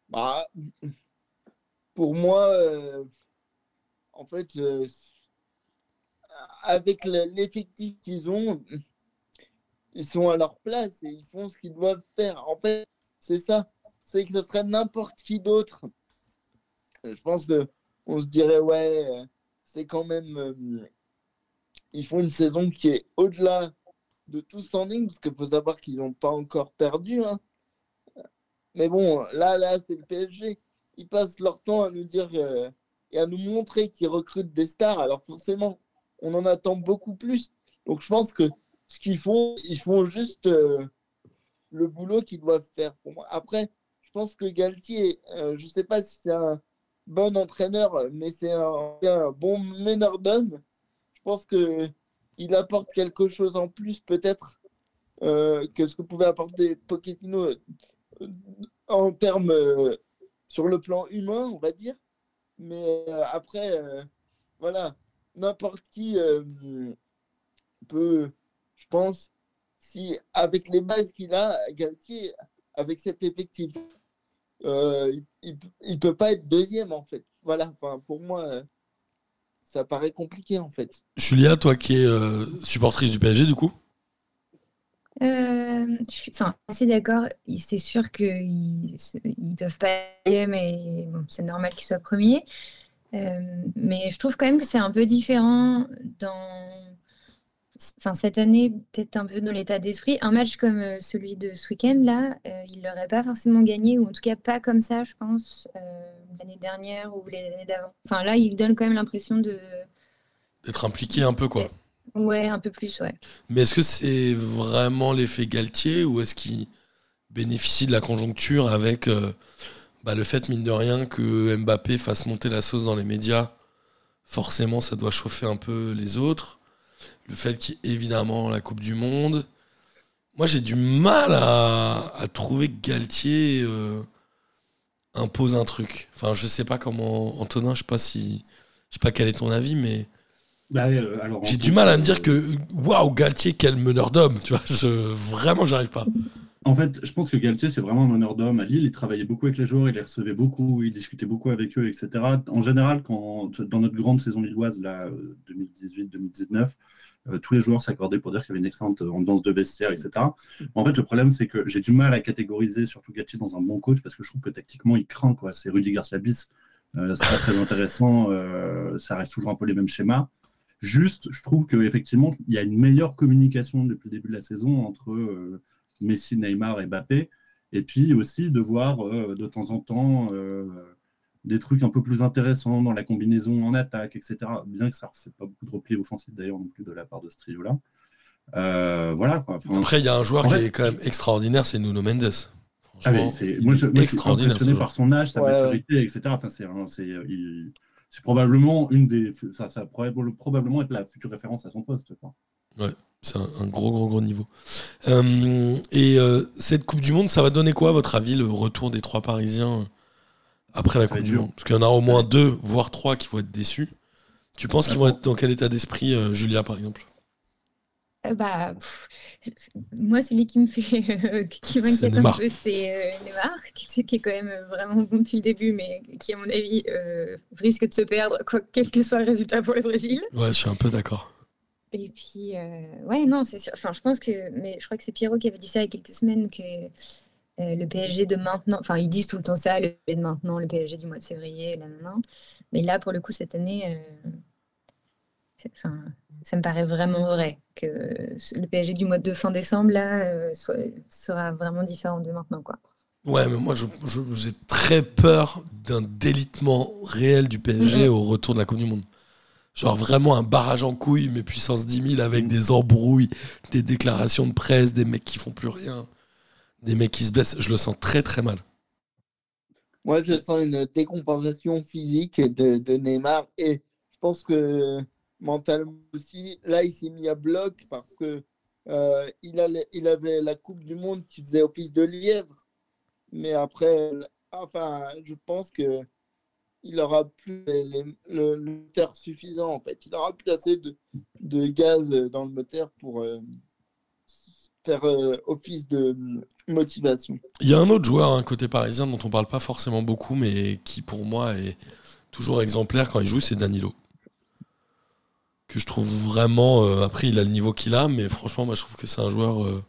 Bah, pour moi, euh, en fait, avec le- l'effectif qu'ils ont, ils sont à leur place et ils font ce qu'ils doivent faire. En fait, c'est ça. C'est que ce serait n'importe qui d'autre. Euh, Je pense que on se dirait, ouais, c'est quand même. euh, ils font une saison qui est au-delà de tout standing, parce qu'il faut savoir qu'ils n'ont pas encore perdu. hein. Mais bon, là, là, c'est le PSG. Ils passent leur temps à nous dire euh, et à nous montrer qu'ils recrutent des stars. Alors forcément, on en attend beaucoup plus. Donc je pense que ce qu'ils font, ils font juste euh, le boulot qu'ils doivent faire pour moi. Après, je pense que Galtier, euh, je ne sais pas si c'est un bon entraîneur, mais c'est un, bon meneur d'hommes. Je pense que il apporte quelque chose en plus peut-être euh, que ce que pouvait apporter Pochettino en termes sur le plan humain, on va dire. Mais après, voilà, n'importe qui euh, peut, je pense, si avec les bases qu'il a, Galtier, avec cet effectif, euh, il ne peut pas être deuxième en fait. Voilà, enfin, pour moi, euh, ça paraît compliqué en fait. Julia, toi qui es euh, supportrice du PSG, du coup? Euh, je suis enfin, assez d'accord. C'est sûr qu'ils ne peuvent pas aller, mais bon, c'est normal qu'ils soient premiers. Euh, mais je trouve quand même que c'est un peu différent dans enfin, cette année, peut-être un peu dans l'état d'esprit. Un match comme euh, celui de ce week-end, là, euh, il l'aurait pas forcément gagné, ou en tout cas pas comme ça, je pense, euh, l'année dernière ou les années d'avant. Enfin, là, il donne quand même l'impression de. D'être impliqué un peu, quoi. Ouais, un peu plus, ouais. Mais est-ce que c'est vraiment l'effet Galtier ou est-ce qu'il bénéficie de la conjoncture avec euh, bah, le fait, mine de rien, que Mbappé fasse monter la sauce dans les médias Forcément, ça doit chauffer un peu les autres. Le fait qu'il y ait évidemment la Coupe du Monde. Moi, j'ai du mal à, à trouver que Galtier euh, impose un truc. Enfin, je sais pas comment. Antonin, je sais pas si. Je sais pas quel est ton avis, mais. Bah, euh, J'ai du mal à me euh, dire que waouh Galtier quel meneur d'homme tu vois je, vraiment j'arrive pas En fait, je pense que Galtier, c'est vraiment un meneur d'homme. À Lille, il travaillait beaucoup avec les joueurs, il les recevait beaucoup, il discutait beaucoup avec eux, etc. En général, quand, dans notre grande saison lilloise, là, euh, 2018-2019, euh, tous les joueurs s'accordaient pour dire qu'il y avait une excellente ambiance de vestiaire, etc. En fait, le problème, c'est que j'ai du mal à catégoriser surtout Galtier dans un bon coach parce que je trouve que tactiquement, il craint. quoi. C'est Rudy Garcia bis. Euh, c'est pas très intéressant. euh, ça reste toujours un peu les mêmes schémas. Juste, je trouve qu'effectivement, il y a une meilleure communication depuis le début de la saison entre euh, Messi, Neymar et Mbappé. Et puis aussi de voir euh, de temps en temps euh, des trucs un peu plus intéressants dans la combinaison en attaque, etc. Bien que ça ne refait pas beaucoup de repli offensif d'ailleurs non plus de la part de ce trio-là. Euh, voilà quoi. Enfin, après il y a un joueur qui fait, est quand même extraordinaire c'est Nuno Mendes ah, c'est- moi, je, moi, je suis extraordinaire impressionné joueur. par son âge, sa Ouais, ouais. maturité, etc. Enfin, c'est, un- c'est, il- c'est probablement une des, ça, ça pourrait probablement être la future référence à son poste. Quoi. C'est un, un gros gros gros niveau. Euh, et euh, cette Coupe du Monde ça va donner quoi à votre avis le retour des trois Parisiens euh, après la Coupe du. Monde? Parce qu'il y en a au moins deux voire trois qui vont être déçus. Tu penses qu'ils vont être dans quel état d'esprit euh, Julia par exemple? Bah, pff, moi, celui qui me fait, euh, qui C'est m'inquiète un peu, c'est euh, Neymar, qui, qui est quand même vraiment bon depuis le début, mais qui, à mon avis, euh, risque de se perdre, quoi, quel que soit le résultat pour le Brésil. ouais je suis un peu d'accord Et puis, euh, ouais, non, c'est sûr. Enfin, je pense que, mais je crois que c'est Pierrot qui avait dit ça il y a quelques semaines, que euh, le PSG de maintenant. Enfin, ils disent tout le temps ça, le PSG de maintenant, le PSG du mois de février, là, là, là. Mais là, pour le coup, cette année, euh, enfin, ça me paraît vraiment vrai que le PSG du mois de fin décembre, là, soit- sera vraiment différent de maintenant, quoi. Ouais, mais moi, je- je- j'ai très peur d'un délitement réel du PSG Mhm. au retour de la Coupe du Monde. Genre vraiment un barrage en couilles, mais puissance 10 000 avec des embrouilles, des déclarations de presse, des mecs qui font plus rien, des mecs qui se blessent. Je le sens très très mal. Moi, je sens une décompensation physique de, de Neymar et je pense que mentalement aussi, là, il s'est mis à bloc parce que euh, il, allait- il avait la Coupe du Monde qui faisait office de lièvre. Mais après, enfin, je pense que il aura plus le, moteur suffisant en fait. Il aura plus assez de, de gaz dans le moteur pour euh, faire euh, office de motivation. Il y a un autre joueur, un côté parisien, dont on parle pas forcément beaucoup, mais qui pour moi est toujours exemplaire quand il joue, c'est Danilo. Que je trouve vraiment. euh, après, il a le niveau qu'il a, mais franchement, moi je trouve que c'est un joueur.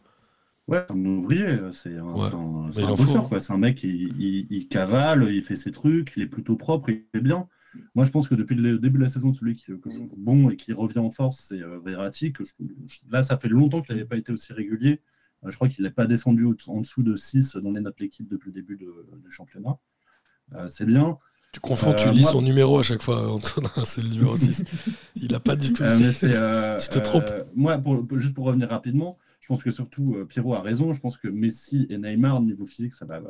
Euh, Ouais, c'est un ouvrier, c'est un, Ouais. bosseur, quoi. C'est un mec, il, il- il cavale, il fait ses trucs, il est plutôt propre, il est bien. Moi, je pense que depuis le début de la saison, celui qui, que je trouve bon et qui revient en force, c'est euh, Verratti. Que je trouve- je- là, ça fait longtemps qu'il n'avait pas été aussi régulier. Euh, je crois qu'il n'est pas descendu en dessous de 6 dans les notes de l'équipe depuis le début de- du championnat. Euh, c'est bien. Tu confonds, Euh, tu lis moi- son numéro à chaque fois, Antonin, c'est le numéro 6. Il a pas du tout. Euh, mais Tu te trompes. moi, pour- juste pour revenir rapidement, je pense que surtout euh, Pierrot a raison. Je pense que Messi et Neymar, niveau physique, ça va,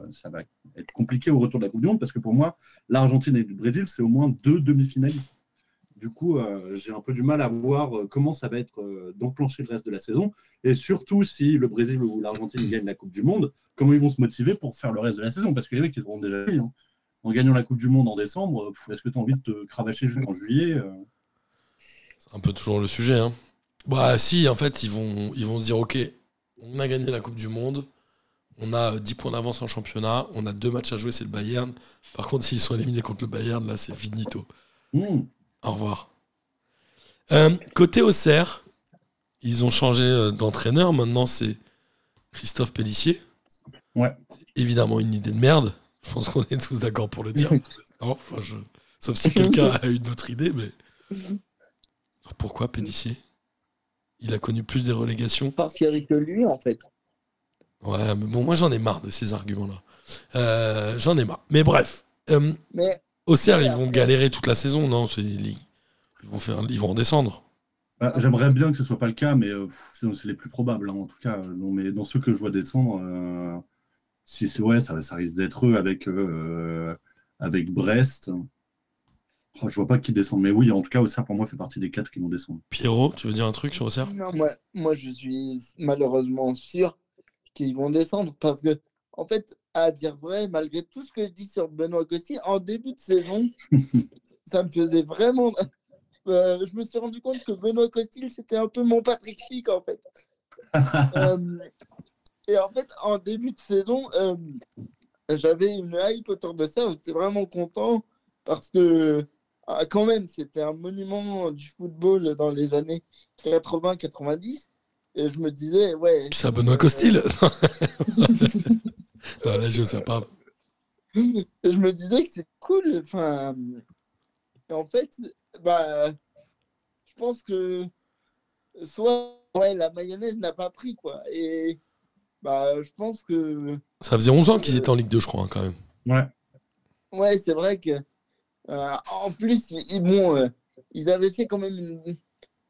être compliqué au retour de la Coupe du Monde parce que pour moi, l'Argentine et le Brésil, c'est au moins deux demi-finalistes. Du coup, euh, j'ai un peu du mal à voir euh, comment ça va être d'enclencher le reste de la saison. Et surtout, si le Brésil ou l'Argentine gagnent la Coupe du Monde, comment ils vont se motiver pour faire le reste de la saison? Parce que les mecs, ils auront déjà hein. En gagnant la Coupe du Monde en décembre, est-ce que tu as envie de te cravacher jusqu'en juillet C'est un peu toujours le sujet. Hein. Bah si, en fait, ils vont, ils vont se dire, ok, on a gagné la Coupe du Monde, on a euh, 10 points d'avance en championnat, on a deux matchs à jouer, c'est le Bayern. Par contre, s'ils sont éliminés contre le Bayern, là, c'est finito. hmm. Au revoir. Euh, côté Auxerre, ils ont changé euh, d'entraîneur. Maintenant, c'est Christophe Pellissier. Ouais. Évidemment, une idée de merde. Je pense qu'on est tous d'accord pour le dire. Non, enfin, je- Sauf si quelqu'un a une autre idée, mais. Pourquoi Pellissier? Il a connu plus des relégations. N'y avait que lui, en fait. Ouais, mais bon, moi j'en ai marre de ces arguments-là. Euh, j'en ai marre. Mais bref, euh, Mais Auxerre, ils vont galérer toute la saison, non Ils ils vont, faire... ils vont redescendre. Bah, J'aimerais bien que ce soit pas le cas, mais euh, c'est c'est les plus probables hein, en tout cas. Non, mais dans ceux que je vois descendre, euh, si c'est ouais, ça, ça risque d'être eux avec, euh, avec Brest. Oh, je vois pas qui descend, mais oui, en tout cas, Auxerre pour moi fait partie des quatre qui vont descendre. Pierrot, tu veux dire un truc sur Auxerre? Non, moi, moi, je suis malheureusement sûr qu'ils vont descendre parce que, en fait, à dire vrai, malgré tout ce que je dis sur Benoît Costil, en début de saison, ça me faisait vraiment. Euh, je me suis rendu compte que Benoît Costil, c'était un peu mon Patrick Chic, en fait. Euh, et en fait, en début de saison, euh, j'avais une hype autour de ça. J'étais vraiment content parce que, ah, quand même, c'était un monument du football dans les années 80-90. Et je me disais, ouais. C'est à Benoît Costil Ah, Là, je sais pas. Et je me disais que c'est cool. Enfin, et en fait, bah, je pense que soit ouais, la mayonnaise n'a pas pris quoi. Et bah, je pense que Ça faisait 11 ans qu'ils étaient en Ligue 2, je crois, hein, quand même. Ouais. ouais, c'est vrai que euh, en plus, ils, bon, euh, ils avaient fait quand même une-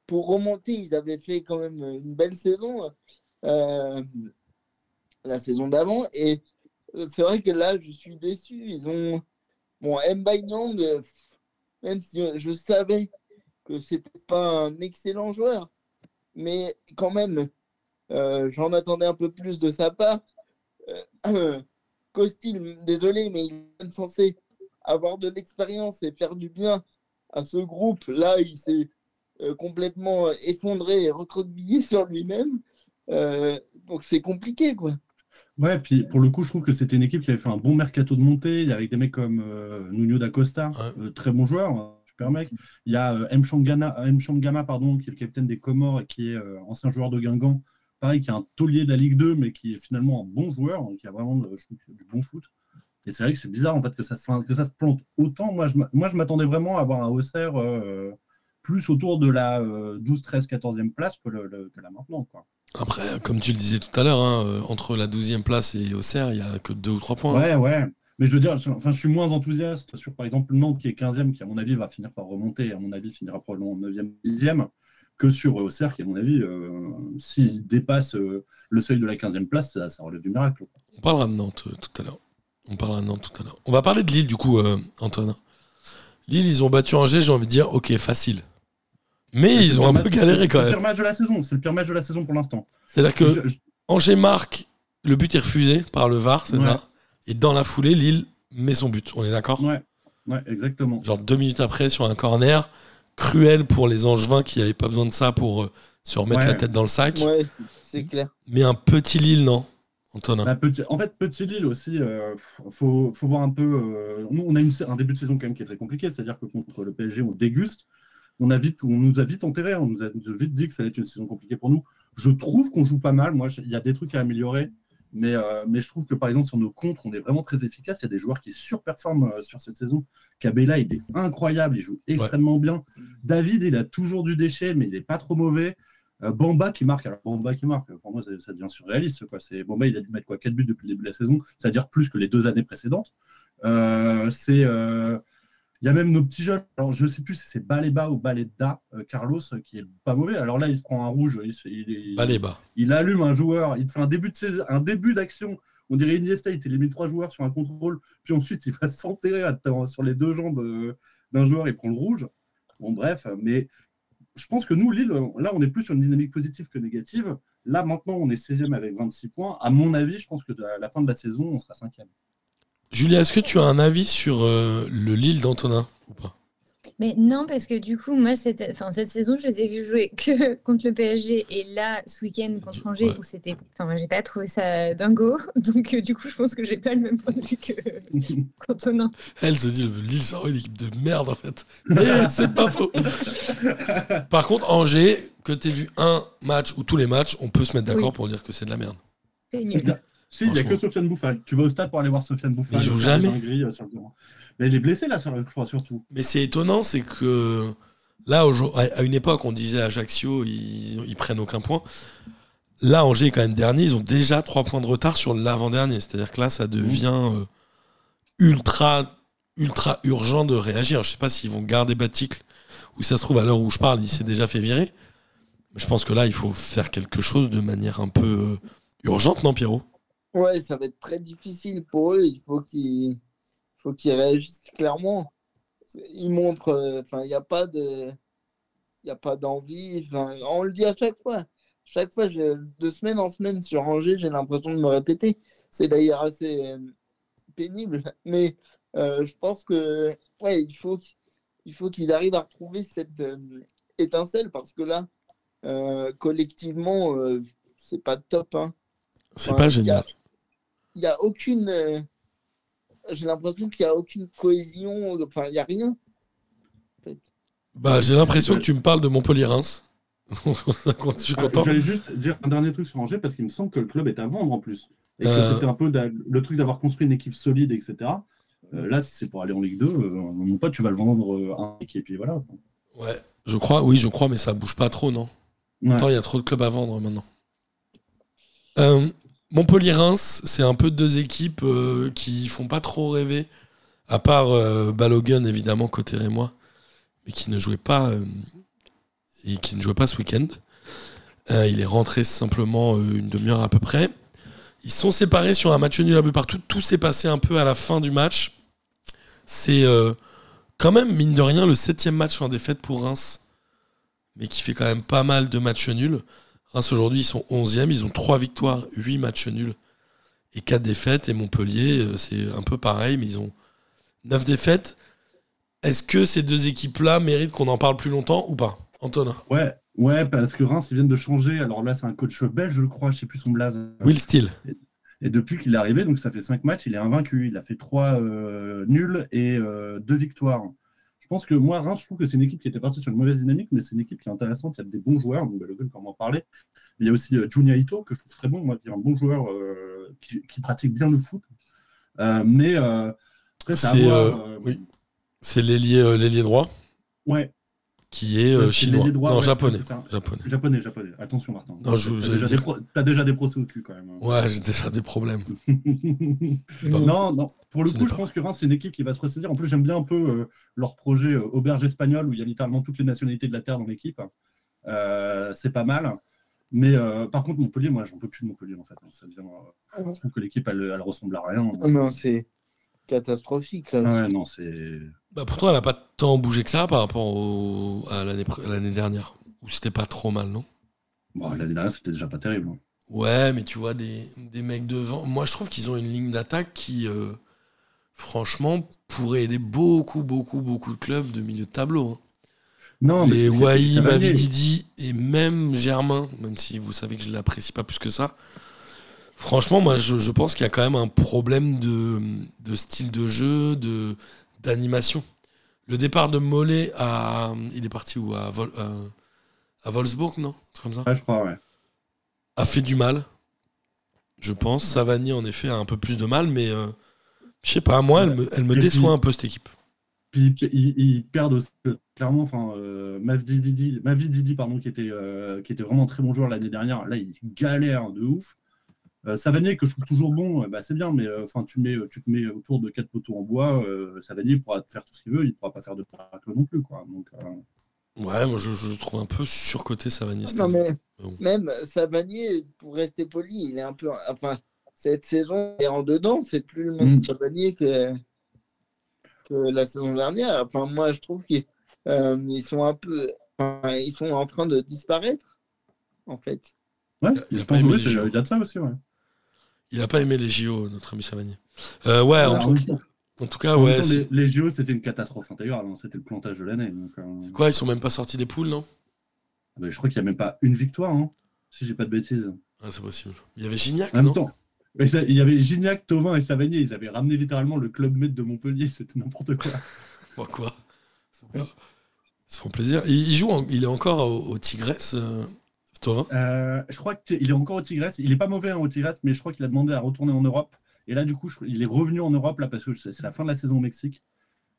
pour remonter, ils avaient fait quand même une belle saison euh, la saison d'avant. Et c'est vrai que là, je suis déçu. Ils ont bon pff, même si je savais que c'était pas un excellent joueur, mais quand même, j'en attendais un peu plus de sa part. Costil, désolé, mais il est même censé avoir de l'expérience et faire du bien à ce groupe. Là, il s'est euh, complètement effondré et recroquevillé sur lui-même. Euh, donc c'est compliqué, quoi. Ouais, puis pour le coup, je trouve que c'était une équipe qui avait fait un bon mercato de montée. Il y avait des mecs comme euh, Nuno da Costa, Ouais. euh, très bon joueur, un super mec. Il y a euh, M. Shangana- M. Shangama, pardon, qui est le capitaine des Comores et qui est euh, ancien joueur de Guingamp. pareil, qui est un taulier de la Ligue 2, mais qui est finalement un bon joueur, hein, qui a vraiment je trouve, du bon foot. Et c'est vrai que c'est bizarre en fait que ça, se, que ça se plante autant. Moi, je, moi, je m'attendais vraiment à avoir un Auxerre euh, plus autour de la 12, 13, 14e place que, le, que là maintenant. Quoi. Après, comme tu le disais tout à l'heure, hein, euh, entre la 12e place et Auxerre, il n'y a que 2 ou 3 points. Ouais, ouais. Mais je veux dire, enfin, je suis moins enthousiaste sur, par exemple, Nantes qui est 15e, qui, à mon avis, va finir par remonter, à mon avis, finira probablement 9e, 10e, que sur Auxerre, qui, à mon avis, euh, s'il dépasse euh, le seuil de la 15e place, ça, ça relève du miracle. On parlera de Nantes euh, tout à l'heure. On parlera de Nantes tout à l'heure. On va parler de Lille, du coup, euh, Antoine. Lille, ils ont battu Angers, j'ai envie de dire, ok, facile. Mais ils ont un peu galéré quand C'est le même. pire match de la saison. C'est le pire match de la saison pour l'instant. C'est-à-dire que Je- je- Angers marque, le but est refusé par le VAR, c'est Ouais. ça Et dans la foulée, Lille met son but. On est d'accord Ouais, ouais, exactement. Genre deux minutes après, sur un corner, cruel pour les Angevins qui n'avaient pas besoin de ça pour euh, se remettre Ouais. la tête dans le sac. Ouais, c'est clair. Mais un petit Lille, non Antonin Bah, petit- en fait, Petit Lille aussi, euh, faut, faut voir un peu. euh, nous, on a une, un début de saison quand même qui est très compliqué, c'est-à-dire que contre le PSG, on déguste. On, a vite, on nous a vite enterré, on nous a vite dit que ça allait être une saison compliquée pour nous. Je trouve qu'on joue pas mal. Moi, il y a des trucs à améliorer, mais, euh, mais je trouve que par exemple, sur nos contres, on est vraiment très efficace. Il y a des joueurs qui surperforment euh, sur cette saison. Cabella, il est incroyable, il joue extrêmement bien. David, il a toujours du déchet, mais il n'est pas trop mauvais. Euh, Bamba qui marque, alors Bamba qui marque, pour moi ça, ça devient surréaliste. Quoi. C'est, Bamba il a dû mettre quoi, 4 buts depuis le début de la saison, c'est-à-dire plus que les deux années précédentes. Euh, c'est, euh, il y a même nos petits jeunes, alors je ne sais plus si c'est Baleba ou Baleda, euh, Carlos, qui est pas mauvais. Alors là il se prend un rouge, il, il, il- Allez, il allume un joueur, il fait un début de saison- un début d'action. On dirait Iniesta, il élimine trois joueurs sur un contrôle, puis ensuite il va s'enterrer sur les deux jambes d'un joueur, il prend le rouge. Bon, bref, mais je pense que nous, Lille, là, on est plus sur une dynamique positive que négative. Là, maintenant, on est 16e avec 26 points. À mon avis, je pense que à la fin de la saison, on sera 5e. Julia, est-ce que tu as un avis sur euh, le Lille d'Antonin ou pas? Mais non, parce que du coup, moi, cette, enfin, cette saison, je les ai vus jouer que contre le PSG. Et là, ce week-end contre Angers, ouais. où c'était. Enfin, j'ai pas trouvé ça dingo. Donc, euh, du coup, je pense que j'ai pas le même point de vue que qu'Antonin. Elle se dit, le Lille sera une équipe de merde en fait. Mais c'est pas faux. Par contre, Angers, que tu vu un match ou tous les matchs, on peut se mettre d'accord Oui. pour dire que c'est de la merde. C'est nul. Si, il n'y a que. Sofiane Bouffal. Tu vas au stade pour aller voir Sofiane Bouffal. Il joue jamais. euh. Mais il est blessé, là, sur le, je crois, surtout. Mais c'est étonnant, c'est que là, à une époque, on disait à Ajaccio, ils, ils prennent aucun point. Là, Angers est quand même dernier, ils ont déjà trois points de retard sur l'avant-dernier. C'est-à-dire que là, ça devient euh, ultra, ultra urgent de réagir. Je sais pas s'ils vont garder Baticle ou si ça se trouve à l'heure où je parle, il s'est déjà fait virer. Je pense que là, il faut faire quelque chose de manière un peu euh, urgente, non, Pierrot? Ouais, ça va être très difficile pour eux. Il faut qu'ils faut qu'ils réagissent clairement. Ils montrent, euh, enfin, il n'y a pas de, il a pas d'envie. On le dit à chaque fois. Chaque fois, je- de semaine en semaine sur Angers, j'ai l'impression de me répéter. C'est d'ailleurs assez euh, pénible, mais euh, je pense que, ouais, il faut qu'- il faut qu'ils arrivent à retrouver cette étincelle parce que là, collectivement, c'est pas top. Hein. C'est Enfin, pas a- génial. Il n'y a aucune. euh, J'ai l'impression qu'il n'y a aucune cohésion. Enfin, il n'y a rien. en fait. Bah, j'ai l'impression que tu me parles de Montpellier-Reims. je suis Ah. J'allais juste dire un dernier truc sur Angers parce qu'il me semble que le club est à vendre en plus. Et que Euh. c'était un peu le truc d'avoir construit une équipe solide, etc. Euh, là, si c'est pour aller en Ligue 2, euh, mon pote, tu vas le vendre à un mec et puis voilà. Ouais, je crois, oui, je crois, mais ça bouge pas trop, non? Ouais. Attends, il y a trop de clubs à vendre maintenant. Euh, Montpellier-Reims, c'est un peu deux équipes euh, qui font pas trop rêver, à part euh, Balogun, évidemment, côté moi, mais qui ne jouait pas, euh, qui ne jouait pas ce week-end. Il est rentré simplement une demi-heure à peu près. Ils sont séparés sur un match nul un peu partout. Tout s'est passé un peu à la fin du match. C'est quand même, mine de rien, le septième match en défaite pour Reims, mais qui fait quand même pas mal de matchs nuls. Reims aujourd'hui, ils sont 11e, ils ont 3 victoires, 8 matchs nuls et 4 défaites. Et Montpellier, euh, c'est un peu pareil, mais ils ont 9 défaites. Est-ce que ces deux équipes-là méritent qu'on en parle plus longtemps ou pas Antonin? Ouais, ouais, parce que Reims, ils viennent de changer. Alors là, c'est un coach belge, je crois, je sais plus son blaze. Will Steele. Et depuis qu'il est arrivé, donc ça fait 5 matchs, il est invaincu. Il a fait 3 nuls et 2 victoires. Je pense que moi, Reims, je trouve que c'est une équipe qui était partie sur une mauvaise dynamique, mais c'est une équipe qui est intéressante. Il y a des bons joueurs, donc Balogun, on en parlait. Il y a aussi euh, Junya Ito, que je trouve très bon, moi, qui est un bon joueur euh, qui, qui pratique bien le foot. Euh, mais euh, après, c'est oui. C'est l'ailier l'ailier droit Ouais, qui est euh, chinois. non, ouais, japonais. japonais. japonais, japonais. Attention, Martin. Non, je- T'as déjà, dire- des pro- t'as déjà des procès au cul quand même. hein. Ouais, j'ai déjà des problèmes. pas- non, non. Pour le Ce coup, je pas pense que Reims, c'est une équipe qui va se ressaisir. En plus, j'aime bien un peu euh, leur projet euh, auberge espagnole où il y a littéralement toutes les nationalités de la Terre dans l'équipe. Euh, c'est pas mal. Mais euh, par contre, Montpellier, moi, j'en peux plus de Montpellier en fait. hein. Ça devient, euh, je trouve que l'équipe, elle, elle ressemble à rien. Ah non, c'est catastrophique là. Ah ouais, non, c'est. Bah, pourtant, elle a pas tant bougé que ça par rapport au- à l'année dernière. Où c'était pas trop mal, non? Bon, l'année dernière, c'était déjà pas terrible. hein. Ouais, mais tu vois, des, des mecs devant. Moi, je trouve qu'ils ont une ligne d'attaque qui, euh, franchement, pourrait aider beaucoup, beaucoup, beaucoup de clubs de milieu de tableau. hein. Non, mais les aller. Mavididi et même Germain, même si vous savez que je l'apprécie pas plus que ça. Franchement, moi, je, je pense qu'il y a quand même un problème de, de style de jeu, de d'animation. Le départ de Mollet à, il est parti où? À, Vol- euh, à Wolfsburg, non, comme ça, Ouais, je crois, ouais. a fait du mal. Je pense. Savani en effet a un peu plus de mal, mais euh, je sais pas. Moi, elle me, elle me déçoit puis- un peu cette équipe. Puis ils, ils perdent aussi, euh, clairement, enfin, euh, Mavididi, pardon, qui était, euh, qui était vraiment très bon joueur l'année dernière. Là, il galère de ouf. Euh, Savanier, que je trouve toujours bon, euh, bah, c'est bien, mais euh, enfin, tu, mets, tu te mets autour de quatre poteaux en bois. euh, Savanier pourra te faire tout ce qu'il veut, il pourra pas faire de miracle non plus. Quoi. Donc, euh, Ouais, moi, je, trouve un peu surcoté Savani. cette Non, année. mais Bon. même Savanier, pour rester poli, il est un peu. Enfin, cette saison, il est en dedans, c'est plus le même Mm. Savanier que, que la saison dernière. Enfin, moi, je trouve qu'ils euh, ils sont un peu. enfin, ils sont en train de disparaître, en fait. ouais, Il a pas pense aimé oui, les c'est- JO. il y a de ça aussi. Ouais. Il a pas aimé les JO, notre ami Savani. Euh, ouais, en, tout, en cas, en ouais. temps, les, les JO, c'était une catastrophe intégrale. hein, C'était le plantage de l'année. euh, Quoi, ils sont même pas sortis des poules, non? Bah, je crois qu'il n'y a même pas une victoire, hein, si j'ai pas de bêtises. Ah, c'est possible. Il y avait Gignac, En même non? temps, il y avait Gignac, Tovin et Savanier. Ils avaient ramené littéralement le club maître de Montpellier. C'était n'importe quoi. Bon, quoi Super. Ils se font plaisir. Il, joue, en- il est encore au, au Tigresse, euh, Euh, je crois qu'il est encore au Tigresse. Il est pas mauvais hein, au Tigresse, mais je crois qu'il a demandé à retourner en Europe. Et là, du coup, je- il est revenu en Europe là parce que c'est la fin de la saison au Mexique.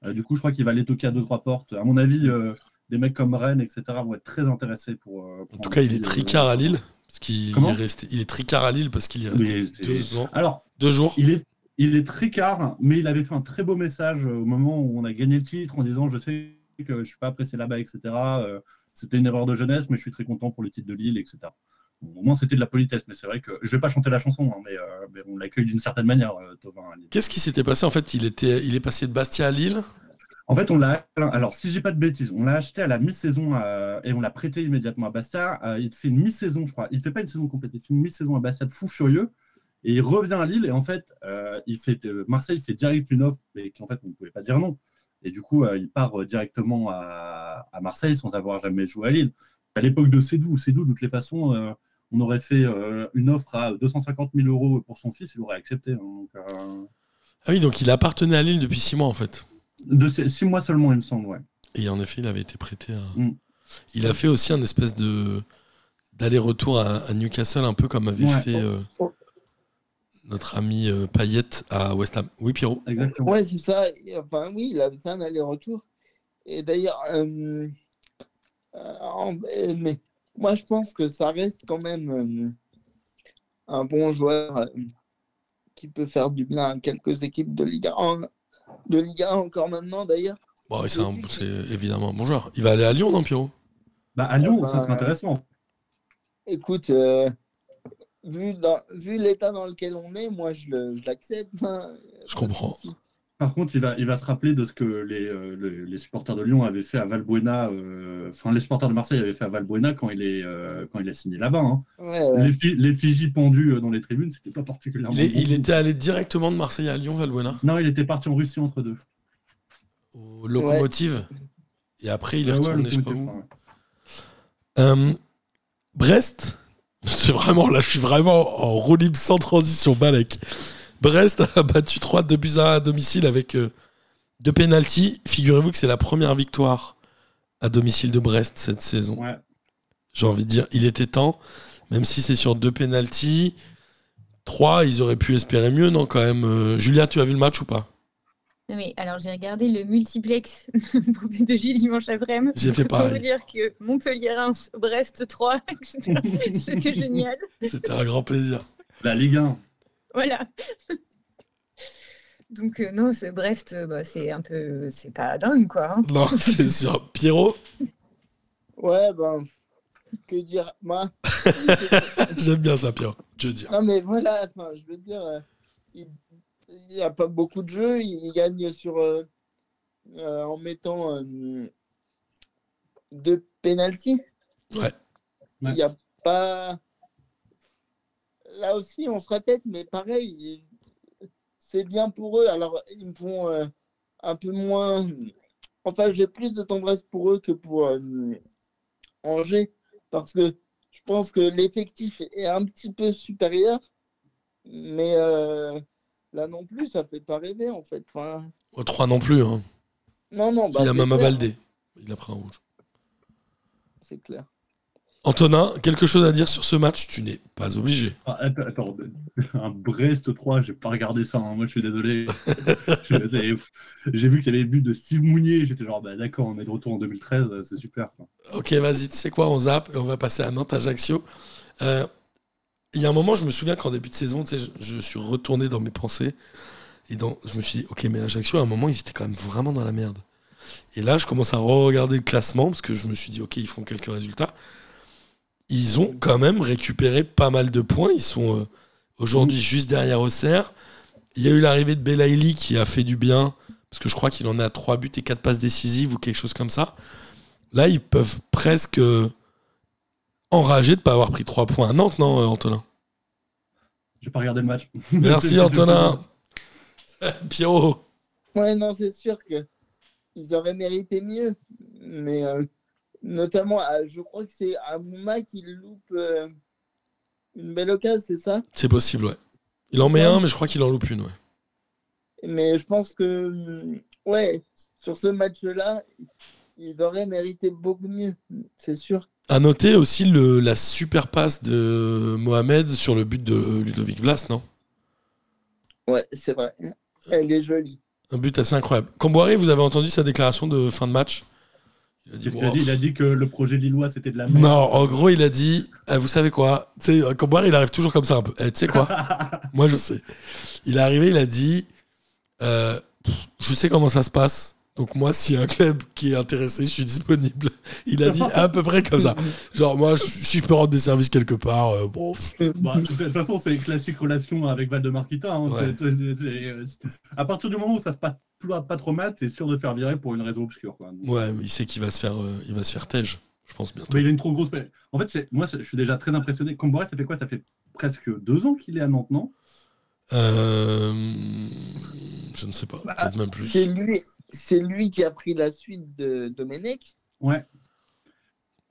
Euh, du coup, je crois qu'il va aller toquer à deux trois portes. À mon avis, euh, des mecs comme Rennes, etc., vont être très intéressés pour. pour En tout cas, il est tricard à Lille. Parce qu'il est resté. Il est tricard à Lille parce qu'il resté Mais c'est- deux ans. Alors, Deux jours. il est, il est tricard, mais il avait fait un très beau message au moment où on a gagné le titre en disant Je sais que je suis pas apprécié là-bas, etc. C'était une erreur de jeunesse, mais je suis très content pour le titre de Lille, etc. Au moins, c'était de la politesse, mais c'est vrai que je vais pas chanter la chanson, hein, mais, euh, mais on l'accueille d'une certaine manière, euh, Lille. Qu'est-ce qui s'était passé En fait, il, était, il est passé de Bastia à Lille? En fait, on l'a. Alors, si j'ai pas de bêtises, on l'a acheté à la mi-saison euh, et on l'a prêté immédiatement à Bastia. Euh, il fait une mi-saison, je crois. Il fait pas une saison complète, il fait une mi-saison à Bastia de fou furieux. Et il revient à Lille et en fait, euh, il fait Marseille fait direct une offre et qu'en fait, on ne pouvait pas dire non. Et du coup, euh, il part euh, directement à, à Marseille sans avoir jamais joué à Lille. À l'époque de Cédou, Cédou, de toutes les façons, euh, on aurait fait euh, une offre à 250 000 euros pour son fils, il aurait accepté. hein. Donc, euh, Ah oui, donc il appartenait à Lille depuis six mois en fait. de six six mois seulement, il me semble, ouais. Et en effet, il avait été prêté à. Mm. Il a fait aussi un espèce de d'aller-retour à, à Newcastle, un peu comme avait Ouais. fait euh. Notre ami euh, Payet à West Ham. Oui, Pierrot. Exactement. Ouais, c'est ça. Enfin, oui, il avait fait un aller-retour. Et d'ailleurs, euh, euh, mais moi, je pense que ça reste quand même euh, un bon joueur euh, qui peut faire du bien à quelques équipes de Liga 1, de Liga 1 encore maintenant, d'ailleurs. Bon, ouais, c'est un- c'est évidemment un bon joueur. Il va aller à Lyon, non, Pierrot? Bah, à Lyon, Ah, ça bah, serait intéressant. Écoute, euh, vu, dans- vu l'état dans lequel on est, moi, je l'accepte. hein. Je comprends. Par contre, il va, il va se rappeler de ce que les, euh, le- les supporters de Lyon avaient fait à Valbuena, euh, enfin les supporters de Marseille avaient fait à Valbuena quand il est, euh, quand il a signé là-bas. hein. Ouais, ouais. Les, les pendus dans les tribunes, c'était pas particulièrement. il, bon. il était allé directement de Marseille à Lyon, Valbuena, Non, il était parti en Russie entre deux. au locomotive. Et après, il est Ouais, ouais, retourné, je sais pas où. ouais. Euh, Brest, c'est vraiment là, je suis vraiment en roue libre sans transition, Balek. Brest a battu 3 de buts à 1 à domicile avec euh, deux pénalties. Figurez-vous que c'est la première victoire à domicile de Brest cette saison. Ouais. J'ai envie de dire, il était temps. Même si c'est sur deux pénalties, trois, ils auraient pu espérer mieux, non, quand même. Euh, Julia, tu as vu le match ou pas? Non, mais alors j'ai regardé le multiplex pour P2J dimanche après-midi. J'ai fait Pour pareil. vous dire que Montpellier-Reims, Brest 3, etc. C'était génial. C'était un grand plaisir. La Ligue 1. Voilà. Donc euh, non, ce Brest, euh, bah, c'est un peu, c'est pas dingue quoi. hein. Non, c'est sûr. Pierrot, Ouais, ben, que dire Moi, j'aime bien ça, Pierrot. Je veux dire. Non, mais voilà, enfin, je veux dire, euh, il n'y a pas beaucoup de jeux, il, il gagne sur, euh, euh, en mettant euh, deux pénalties. Ouais. Il n'y a pas. Là aussi, on se répète, mais pareil, il- c'est bien pour eux. Alors, ils me font euh, un peu moins. Enfin, j'ai plus de tendresse pour eux que pour euh, Angers, parce que je pense que l'effectif est un petit peu supérieur, mais euh, là non plus, ça fait pas rêver en fait. Enfin, Oh, trois non plus. Hein. non, non, bah, Il a même clair, Baldé. Il a pris un rouge. C'est clair. Antonin, quelque chose à dire sur ce match? Tu n'es pas obligé. Ah, attends, attends, un Brest 3, j'ai pas regardé ça, hein. moi je suis désolé. J'ai vu qu'il y avait le but de Steve Mounier, j'étais genre, bah d'accord, on est de retour en 2013, c'est super. quoi. Ok, vas-y, tu sais quoi, on zappe et on va passer à Nantes-Ajaccio. Euh, Il y a un moment, je me souviens qu'en début de saison, je, je suis retourné dans mes pensées et dans, je me suis dit, ok, mais Ajaccio, à un moment, ils étaient quand même vraiment dans la merde. Et là, je commence à regarder le classement parce que je me suis dit, ok, ils font quelques résultats. Ils ont quand même récupéré pas mal de points. Ils sont euh, aujourd'hui juste derrière Auxerre. Il y a eu l'arrivée de Belaïli qui a fait du bien parce que je crois qu'il en a 3 buts et 4 passes décisives ou quelque chose comme ça. Là, ils peuvent presque euh, enrager de ne pas avoir pris 3 points à Nantes, non, euh, Antonin J'ai pas regardé le match. Merci, Antonin. Pierrot. Ouais, non, c'est sûr que ils auraient mérité mieux, mais euh, notamment, à- je crois que c'est à Mouma qui loupe euh, une belle occasion, c'est ça? C'est possible, ouais. Il en met un, mais je crois qu'il en loupe une, ouais. Mais je pense que, ouais, sur ce match-là, ils auraient mérité beaucoup mieux, c'est sûr. À noter aussi le, la super passe de Mohamed sur le but de Ludovic Blas, non? Ouais, c'est vrai. Elle est jolie. Un but assez incroyable. Camboiré, vous avez entendu sa déclaration de fin de match? Il a dit, a Wow. dit? Il a dit que le projet lillois c'était de la merde. Non, en gros, il a dit Eh, Vous savez quoi? Tu sais, il arrive toujours comme ça un peu. Eh, tu sais quoi? Moi, je sais. Il est arrivé, il a dit euh, Je sais comment ça se passe. Donc, moi, s'il y a un club qui est intéressé, je suis disponible. Il a dit à peu près comme ça. Genre, moi, je- si je peux rendre des services quelque part, euh, bon. Bah, de toute façon, c'est une classique relation avec Valdemarquita. Hein. Ouais. C'est- c'est- c'est- c'est- À partir du moment où ça se passe pas, trop mal, t'es sûr de te faire virer pour une raison obscure. Quoi. Ouais, mais il sait qu'il va se faire, euh, il va se faire tège, je pense bientôt. Mais il a une trop grosse. En fait, moi, je suis déjà très impressionné. Comboré, ça fait quoi? Ça fait presque deux ans qu'il est à Nantes, non? Euh, je ne sais pas, Bah, peut-être même plus. C'est lui, c'est lui qui a pris la suite de Domenech. Ouais.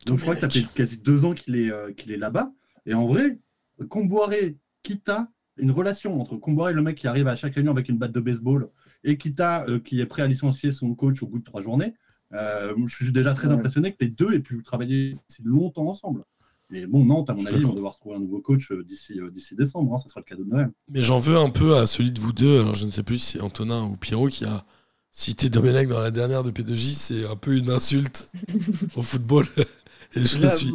Donc je crois que ça fait quasi deux ans qu'il est, euh, qu'il est là-bas. Et en vrai, Comboiré, Kita, une relation entre Comboiré, le mec qui arrive à chaque réunion avec une batte de baseball, et Kita, euh, qui est prêt à licencier son coach au bout de trois journées, euh, je suis déjà très Ouais. impressionné que les deux aient pu travailler si longtemps ensemble. Et bon, Nantes, à mon avis, ils vont devoir trouver un nouveau coach d'ici d'ici décembre. hein, ça sera le cadeau de Noël. Mais j'en veux un peu à celui de vous deux. Alors je ne sais plus si c'est Antonin ou Pierrot qui a cité Domenech dans la dernière de P2J. C'est un peu une insulte au football. Et je suis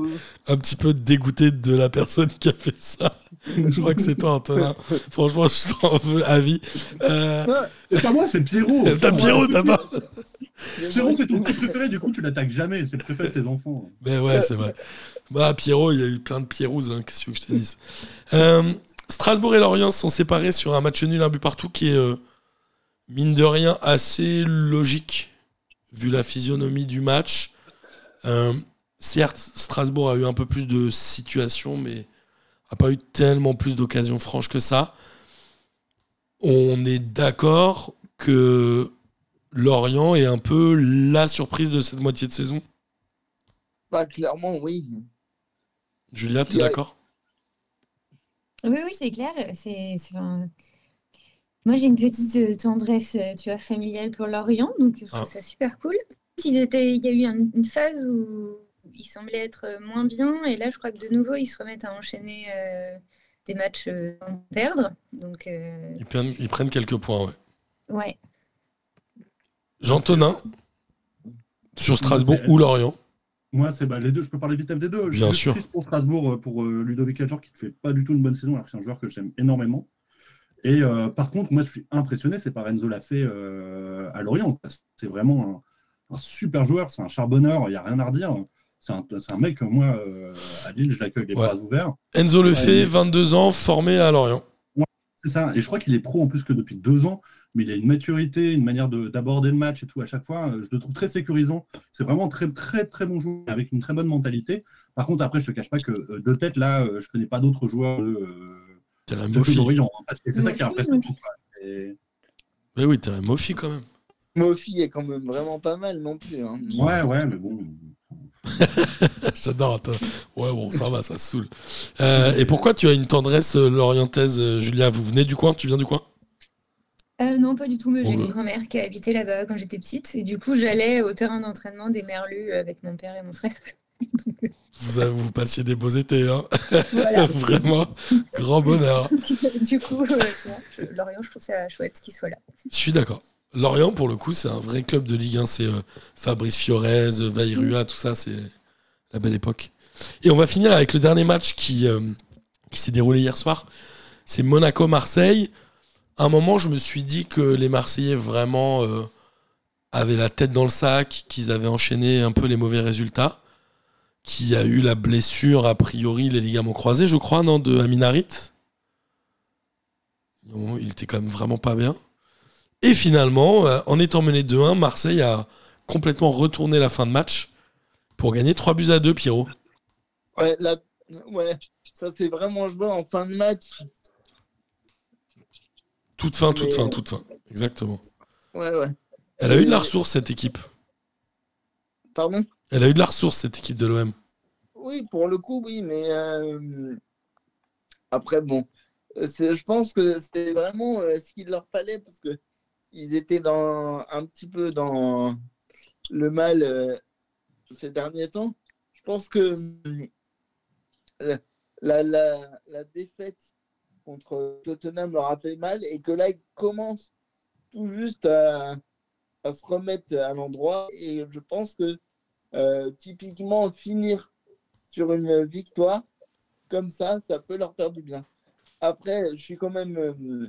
un petit peu dégoûté de la personne qui a fait ça. Je crois que c'est toi, Antonin. Franchement, je t'en veux à vie. Euh, C'est pas moi, c'est Pierrot. T'as Pierrot, t'as pas Pierrot, c'est ton petit préféré, du coup, tu l'attaques jamais. C'est le préféré de tes enfants. Mais ouais, c'est vrai. Bah, Pierrot, il y a eu plein de Pierrots, hein, qu'est-ce que je te dise? Euh, Strasbourg et Lorient sont séparés sur un match nul, un but partout, qui est, euh, mine de rien, assez logique, vu la physionomie du match. Euh, certes, Strasbourg a eu un peu plus de situations, mais n'a pas eu tellement plus d'occasions franches que ça. On est d'accord que Lorient est un peu la surprise de cette moitié de saison. Bah, clairement, oui. Julia, t'es Si, d'accord? Oui, oui, c'est clair. C'est, c'est un- Moi, j'ai une petite euh, tendresse, euh, tu vois, familiale pour Lorient, donc je trouve Ah. ça super cool. Ils étaient... Il y a eu un- une phase où il semblait être euh, moins bien. Et là, je crois que de nouveau, ils se remettent à enchaîner euh, des matchs sans perdre. Donc, euh, Ils prennent, ils prennent quelques points, ouais. ouais. Jean Tonin, sur Strasbourg ou Lorient? Moi, c'est bah, les deux. Je peux parler vite des deux. Je Bien suis sûr. triste pour Strasbourg, pour euh, Ludovic Ajor, qui ne fait pas du tout une bonne saison, alors que c'est un joueur que j'aime énormément. Et euh, par contre, moi, je suis impressionné. C'est par Enzo Lafay euh, à Lorient. C'est vraiment un, un super joueur. C'est un charbonneur. Il n'y a rien à redire. C'est un, mec, moi, euh, à Lille, je l'accueille les Ouais. bras ouverts. Enzo Lefebvre, Ouais. 22 ans, formé à Lorient. C'est ça. Et je crois qu'il est pro en plus que depuis deux ans. Mais il a une maturité, une manière de- d'aborder le match et tout à chaque fois. Je le trouve très sécurisant. C'est vraiment très, très, très bon joueur avec une très bonne mentalité. Par contre, après, je te cache pas que de tête, là, je connais pas d'autres joueurs de, T'es un Mofi. C'est ça qui est impressionnant. Mais oui, t'es un Mofi quand même. Mofi est quand même vraiment pas mal non plus. hein. Ouais, ouais, mais bon. J'adore. attends. Ouais, bon, ça va, ça se saoule. Euh, et pourquoi tu as une tendresse euh, lorientaise, euh, Julia? Vous venez du coin? Tu viens du coin? Euh, non, pas du tout, mais j'ai une bah. grand-mère qui a habité là-bas quand j'étais petite. Et du coup, j'allais au terrain d'entraînement des Merlus avec mon père et mon frère. Vous, avez- vous passiez des beaux étés, hein voilà. Vraiment, grand bonheur. du coup, euh, je- Lorient, je trouve ça chouette qu'il soit là. Je suis d'accord. Lorient, pour le coup, c'est un vrai club de Ligue 1. C'est euh, Fabrice Fiorez, euh, Vairua, tout ça, c'est la belle époque. Et on va finir avec le dernier match qui, euh, qui s'est déroulé hier soir. C'est Monaco-Marseille. À un moment, je me suis dit que les Marseillais vraiment avaient la tête dans le sac, qu'ils avaient enchaîné un peu les mauvais résultats, qu'il y a eu la blessure, a priori, les ligaments croisés, je crois, non, de Aminarit. Il était quand même vraiment pas bien. Et finalement, euh, en étant mené 2-1, Marseille a complètement retourné la fin de match pour gagner 3 buts à 2, Pierrot. Ouais, là, ouais, ça c'est vraiment joué en fin de match. Toute fin, toute Mais- fin, toute fin. Exactement. Ouais, ouais. Elle a eu de la ressource, cette équipe. Pardon? Elle a eu de la ressource, cette équipe de l'OM. Oui, pour le coup, oui, mais euh, après, bon, je pense que c'était vraiment euh, ce qu'il leur fallait parce que ils étaient dans un petit peu dans le mal euh, ces derniers temps. Je pense que la, la, la- la défaite contre Tottenham leur a fait mal et que là, ils commencent tout juste à, à se remettre à l'endroit. Et je pense que euh, typiquement, finir sur une victoire comme ça, ça peut leur faire du bien. Après, je suis quand même euh,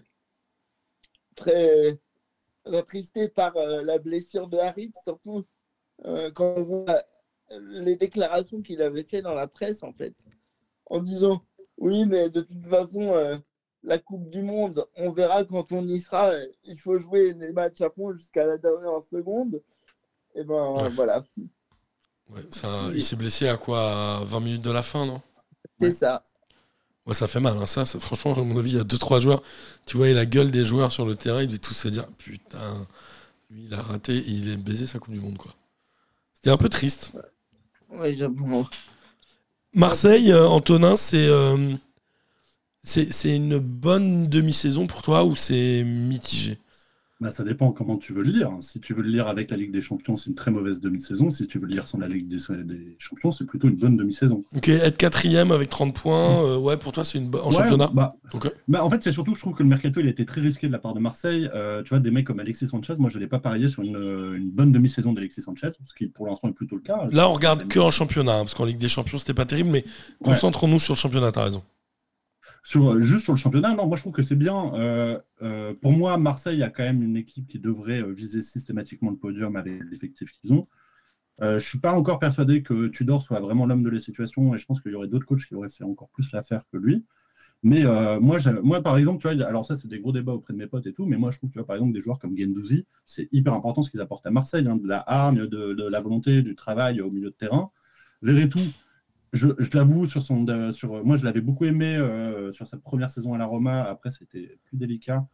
très attristé par euh, la blessure de Harit, surtout quand on voit les déclarations qu'il avait fait dans la presse, en fait, en disant oui, mais de toute façon, la Coupe du Monde, on verra quand on y sera. Il faut jouer les matchs à fond jusqu'à la dernière seconde. Et ben Ouais. voilà, Ouais, ça- il s'est blessé à quoi À 20 minutes de la fin, non? C'est ça. Ouais, ça fait mal. hein. Ça, franchement, à mon avis, il y a 2-3 joueurs. Tu voyais la gueule des joueurs sur le terrain, ils devaient tous se dire Putain, lui, il a raté, il est baisé sa Coupe du Monde, quoi. C'était un peu triste. Oui, j'avoue. Marseille, euh, Antonin, c'est euh, c'est c'est une bonne demi-saison pour toi ou c'est mitigé? Bah, ça dépend comment tu veux le lire. Si tu veux le lire avec la Ligue des Champions, c'est une très mauvaise demi-saison. Si tu veux le lire sans la Ligue des, des Champions, c'est plutôt une bonne demi-saison. Ok, être quatrième avec 30 points, euh, ouais, pour toi, c'est une bonne. En Ouais, championnat bah, bah, En fait, c'est surtout, je trouve que le mercato, il a été très risqué de la part de Marseille. Euh, tu vois, des mecs comme Alexis Sanchez, moi, je n'ai pas parié sur une, une bonne demi-saison d'Alexis Sanchez, ce qui pour l'instant est plutôt le cas. Là, on regarde que en championnat, hein, parce qu'en Ligue des Champions, c'était pas terrible, mais concentrons-nous sur le championnat, t'as raison. Sur, euh, juste sur le championnat, non, moi je trouve que c'est bien. Euh, euh, pour moi, Marseille a quand même une équipe qui devrait viser systématiquement le podium avec l'effectif qu'ils ont. Je suis pas encore persuadé que Tudor soit vraiment l'homme de la situation et je pense qu'il y aurait d'autres coachs qui auraient fait encore plus l'affaire que lui. Mais moi, moi, par exemple, tu vois, alors ça, c'est des gros débats auprès de mes potes et tout, mais moi, je trouve, tu vois, par exemple, des joueurs comme Gendouzi, c'est hyper important ce qu'ils apportent à Marseille, hein, de la hargne, de, de la volonté, du travail au milieu de terrain. Verretou, je, l'avoue, sur son, euh, sur, moi, je l'avais beaucoup aimé euh, sur sa première saison à la Roma. Après, c'était plus délicat.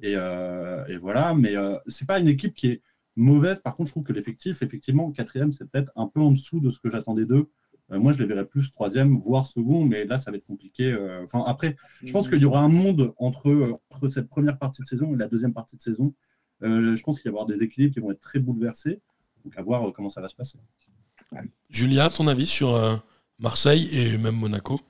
Et, euh, voilà, mais euh, c'est pas une équipe qui est mauvaise. Par contre, je trouve que l'effectif, effectivement, quatrième, c'est peut-être un peu en dessous de ce que j'attendais d'eux. Euh, moi, je les verrais plus troisième, voire second, mais là, ça va être compliqué. euh, Enfin, après, je pense qu'il y aura un monde entre, euh, entre cette première partie de saison et la deuxième partie de saison. Euh, je pense qu'il va y avoir des équilibres qui vont être très bouleversés. Donc, à voir euh, comment ça va se passer. Julia, ton avis sur euh, Marseille et même Monaco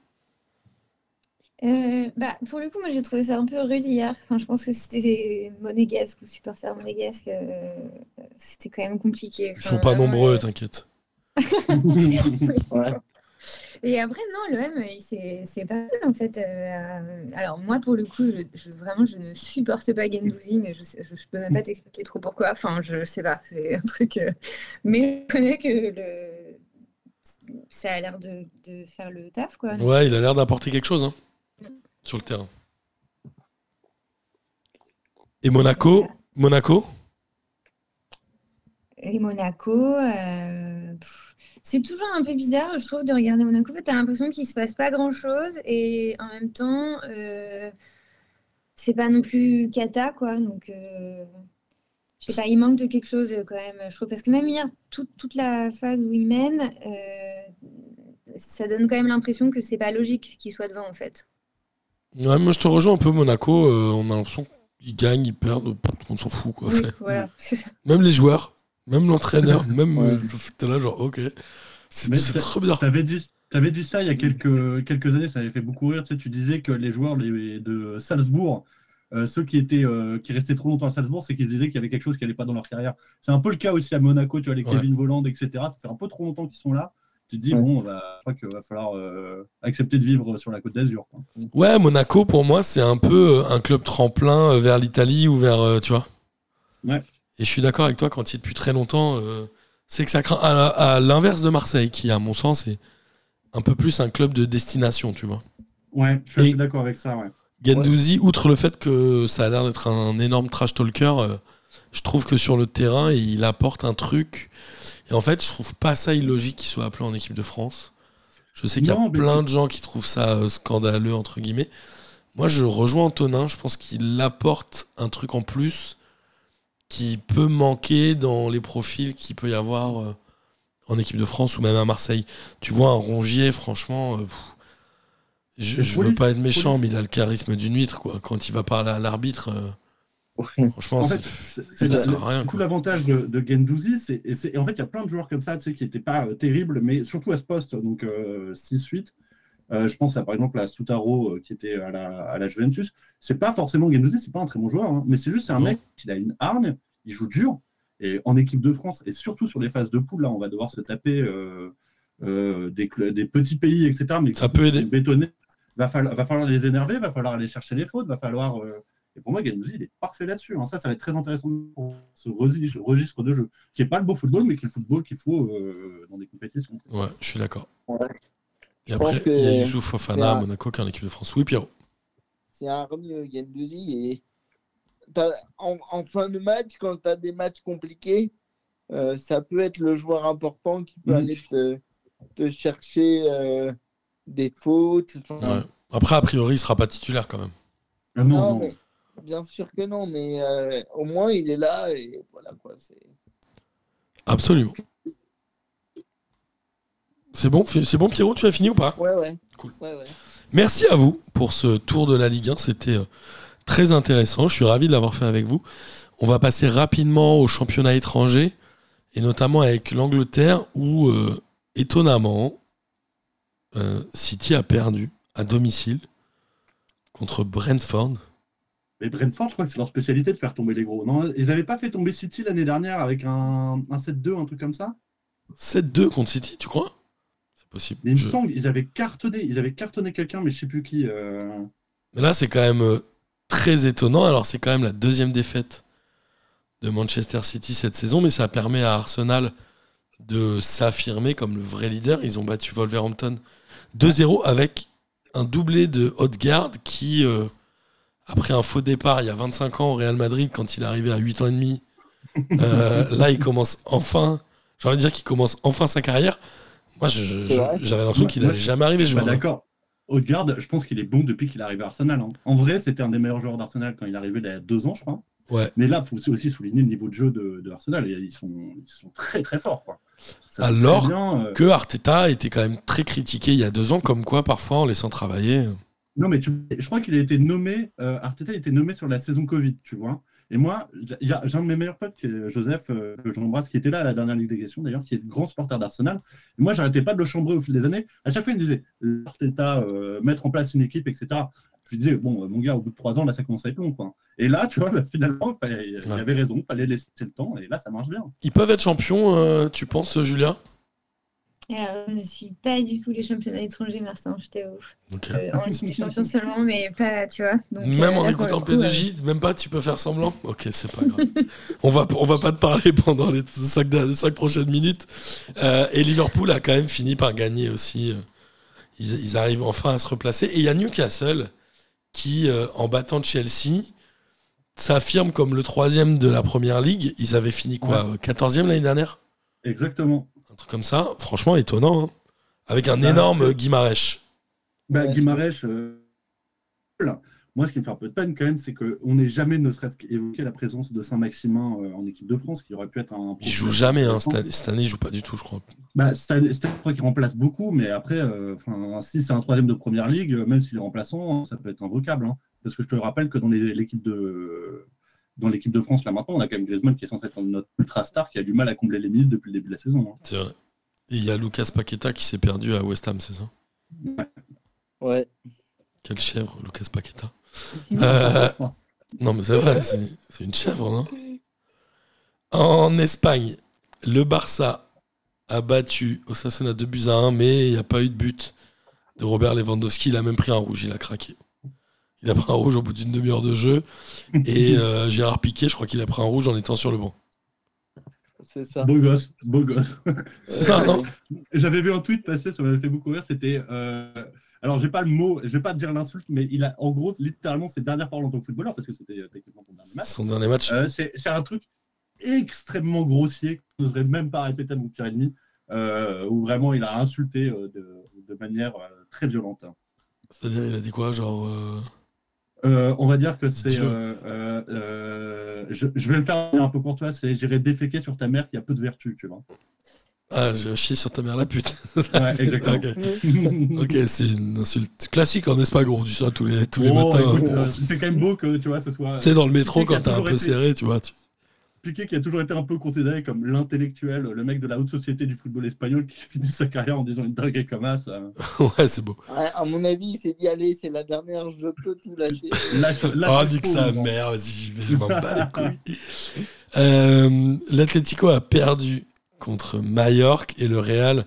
Euh, bah, pour le coup, moi j'ai trouvé ça un peu rude hier. Enfin, je pense que c'était monégasque ou supporter monégasque, euh, c'était quand même compliqué. Ils Enfin, sont pas nombreux, euh, t'inquiète. Ouais. Et après, non, le M, il- c'est c'est pas mal en fait. euh, alors, moi pour le coup, je, je- vraiment, je ne supporte pas Gendouzi, mais je, sais- je, je peux même pas t'expliquer trop pourquoi. Enfin, je sais pas, c'est un truc. euh, Mais je connais que le... ça a l'air de, de faire le taf, quoi. Ouais, il a l'air d'apporter quelque chose hein, sur le terrain. Et Monaco Monaco? Et Monaco, euh, c'est toujours un peu bizarre, je trouve, de regarder Monaco. En fait, t'as l'impression qu'il se passe pas grand-chose et en même temps, euh, c'est pas non plus cata, quoi. Donc, euh, je sais pas, il manque de quelque chose euh, quand même, je trouve. Parce que même hier, toute, toute la phase où il mène, euh, ça donne quand même l'impression que c'est pas logique qu'il soit devant, en fait. Ouais, moi je te rejoins un peu Monaco. euh, on a l'impression qu'ils gagnent, ils perdent, on s'en fout quoi. Oui, voilà, c'est ça. Même les joueurs, même l'entraîneur, même Ouais. t'es là genre ok. C'est trop bien. T'avais dit, t'avais dit ça il y a quelques, quelques années, ça avait fait beaucoup rire. Tu, sais, tu disais que les joueurs les- de Salzbourg, euh, ceux qui, étaient, euh, qui restaient trop longtemps à Salzbourg, c'est qu'ils se disaient qu'il y avait quelque chose qui n'allait pas dans leur carrière. C'est un peu le cas aussi à Monaco, tu vois, les Ouais. Kevin Volland, etc. Ça fait un peu trop longtemps qu'ils sont là. Tu te dis, Ouais. bon, bah, je crois qu'il va falloir euh, accepter de vivre sur la côte d'Azur. Ouais, Monaco pour moi c'est un peu un club tremplin vers l'Italie ou vers euh, tu vois. Ouais. Et je suis d'accord avec toi quand il est depuis très longtemps, euh, c'est que ça craint à, à l'inverse de Marseille qui à mon sens est un peu plus un club de destination, tu vois. Ouais, je suis d'accord avec ça. Ouais. Gendouzi, outre le fait que ça a l'air d'être un énorme trash talker, euh, je trouve que sur le terrain, il apporte un truc. Et en fait, je trouve pas ça illogique qu'il soit appelé en équipe de France. Je sais qu'il y a plein de gens qui trouvent ça euh, scandaleux, entre guillemets. Moi, je rejoins Antonin. Je pense qu'il apporte un truc en plus qui peut manquer dans les profils qu'il peut y avoir euh, en équipe de France ou même à Marseille. Tu vois, un Rongier, franchement, pff, je, je veux pas être méchant, police- mais il a le charisme d'une huître, quoi. Quand il va parler à l'arbitre, euh, Ouais. franchement, En c'est- fait, c'est- ça sert à rien, tout l'avantage de, de Gendouzi, c'est et en fait il y a plein de joueurs comme ça, tu sais, qui n'étaient pas euh, terribles, mais surtout à ce poste, donc euh, 6-8. Euh, je pense à, par exemple à Soutaro euh, qui était à la, à la Juventus. C'est pas forcément Gendouzi, c'est pas un très bon joueur, hein, mais c'est juste c'est un Non. mec qui a une hargne, il joue dur et en équipe de France et surtout sur les phases de poule là, on va devoir se taper euh, euh, des, des petits pays, etc. Mais Ça peut aider. bétonner. Va falloir, va falloir les énerver, va falloir aller chercher les fautes, va falloir. euh, Et pour moi, Gendouzi, il est parfait là-dessus. hein. Ça, ça va être très intéressant pour ce registre de jeu, qui n'est pas le beau football, mais qui est le football qu'il faut euh, dans des compétitions. Ouais, je suis d'accord. Ouais. Et Je après, il y a Youssouf Fofana à Monaco qui est en équipe de France. Oui, Pierrot. c'est un revenu Gendouzi et en, en fin de match, quand tu as des matchs compliqués, euh, ça peut être le joueur important qui peut Mhm. aller te, te chercher euh, des fautes. Ouais. Après, a priori, il sera pas titulaire quand même. Ah non, non, non. mais bien sûr que non, mais euh, au moins il est là et voilà quoi. Absolument. C'est bon, c'est bon, Pierrot, tu as fini ou pas? Ouais, ouais. Cool. Ouais, ouais. Merci à vous pour ce tour de la Ligue 1. C'était euh, très intéressant. Je suis ravi de l'avoir fait avec vous. On va passer rapidement au championnat étranger et notamment avec l'Angleterre où, euh, étonnamment, euh, City a perdu à domicile contre Brentford. Mais Brentford, je crois que c'est leur spécialité de faire tomber les gros. Non, ils n'avaient pas fait tomber City l'année dernière avec un, un 7-2, un truc comme ça 7-2 contre City, tu crois? C'est possible. Mais il Je- me semble qu'ils avaient cartonné, ils avaient cartonné quelqu'un, mais je sais plus qui. euh. Mais là, c'est quand même euh, très étonnant. Alors, c'est quand même la deuxième défaite de Manchester City cette saison, mais ça permet à Arsenal de s'affirmer comme le vrai leader. Ils ont battu Wolverhampton 2-0 avec un doublé de Odegaard qui, euh, après un faux départ il y a 25 ans au Real Madrid, quand il est arrivé à 8 ans et demi, euh, là, il commence enfin, j'ai envie de dire qu'il commence enfin sa carrière. Moi, je- je- je- j'avais l'impression qu'il n'allait je- jamais arriver. joueur-là. D'accord. Odegaard, je pense qu'il est bon depuis qu'il est arrivé à Arsenal. hein. En vrai, c'était un des meilleurs joueurs d'Arsenal quand il est arrivé il y a deux ans, je crois. Ouais. Mais là, il faut aussi souligner le niveau de jeu de, de Arsenal. Ils sont, ils sont très très forts. Quoi. Alors bien, euh, que Arteta était quand même très critiqué il y a deux ans, comme quoi parfois en laissant travailler. Non, mais tu- je crois qu'il a été nommé, euh, Arteta a été nommé sur la saison Covid, tu vois. Et moi, j'ai un de mes meilleurs potes, qui est Joseph, euh, que j'embrasse, qui était là à la dernière Ligue des Questions d'ailleurs, qui est grand supporter d'Arsenal. Et moi, j'arrêtais pas de le chambrer au fil des années. À chaque fois, il me disait Arteta, euh, mettre en place une équipe, etc. Je lui disais, bon, euh, mon gars, au bout de trois ans, là, ça commence à être long. Quoi. Et là, tu vois, bah, finalement, il Ouais. avait raison, il fallait laisser le temps. Et là, ça marche bien. Ils peuvent être champions, euh, tu penses, Julia? Alors, je ne suis pas du tout les championnats étrangers, Martin, je t'avoue. Ok. Euh, en Ligue des Champions seulement, mais pas, tu vois. Donc, Même euh, en écoutant le coup, euh, P2J, même pas, tu peux faire semblant Ok, c'est pas grave. on, va, on va pas te parler pendant les 5, prochaines minutes. Euh, et Liverpool a quand même fini par gagner aussi. euh, Ils, ils arrivent enfin à se replacer. Et il y a Newcastle qui, euh, en battant Chelsea, s'affirme comme le troisième de la première ligue. Ils avaient fini quoi euh, 14e l'année dernière? Exactement. Un truc comme ça. Franchement, étonnant. hein. Avec un Bah, énorme euh, Guimarèche. Bah, Ouais. Guimarães, euh. Moi, ce qui me fait un peu de peine quand même, c'est qu'on n'ait jamais ne serait-ce qu'évoqué la présence de Saint-Maximin euh, en équipe de France, qui aurait pu être un. Il joue jamais. Hein, cette, année, cette année, il joue pas du tout, je crois. Bah, cette année, qu'il remplace beaucoup, mais après, euh, si c'est un troisième de première ligue, même s'il est remplaçant, ça peut être invocable. hein. parce que je te rappelle que dans l'équipe de. Dans l'équipe de France, là maintenant, on a quand même Griezmann qui est censé être notre ultra star qui a du mal à combler les minutes depuis le début de la saison. hein. C'est vrai. Et il y a Lucas Paqueta qui s'est perdu à West Ham, c'est ça? Ouais. Quelle chèvre, Lucas Paqueta. Euh, Non, mais c'est vrai, c'est une chèvre, non? En Espagne, le Barça a battu Osasuna 2 buts à 1, mais il n'y a pas eu de but de Robert Lewandowski. Il a même pris un rouge, il a craqué. Il a pris un rouge au bout d'une demi-heure de jeu. Et euh, Gérard Piquet, je crois qu'il a pris un rouge en étant sur le banc. C'est ça. Beau gosse, beau gosse. C'est ça, non? J'avais vu un tweet passer, ça m'avait fait beaucoup rire. C'était. euh, Alors, j'ai pas le mot, je vais pas te dire l'insulte, mais il a, en gros, littéralement, ses dernières paroles en tant que footballeur, parce que c'était euh, techniquement son dernier match. Son dernier match. Euh, c'est un truc extrêmement grossier, que je n'oserais même pas répéter à mon pire ennemi, euh, où vraiment il a insulté euh, de, de manière très violente. C'est-à-dire, il a dit quoi Genre. on va dire que c'est. Je vais le faire un peu courtois, c'est j'irai déféquer sur ta mère qui a peu de vertu, tu vois. Ah, j'ai chié sur ta mère la pute. Ouais, exactement. Ok. C'est une insulte classique en Espagne, on dit ça tous les, tous les Oh, matins. écoute, euh, c'est quand même beau que tu vois, ce soit. Tu sais, dans le métro, quand t'es un peu été- serré, tu vois. tu- Piqué qui a toujours été un peu considéré comme l'intellectuel, le mec de la haute société du football espagnol qui finit sa carrière en disant une dinguerie comme ça. ouais, c'est beau. Ouais, à mon avis, il s'est dit allez, c'est la dernière, je peux tout lâcher. Lâche- Oh, nique trop, sa mère, vas-y, je m'en bats les couilles. Euh, L'Atlético a perdu contre Mallorca et le Real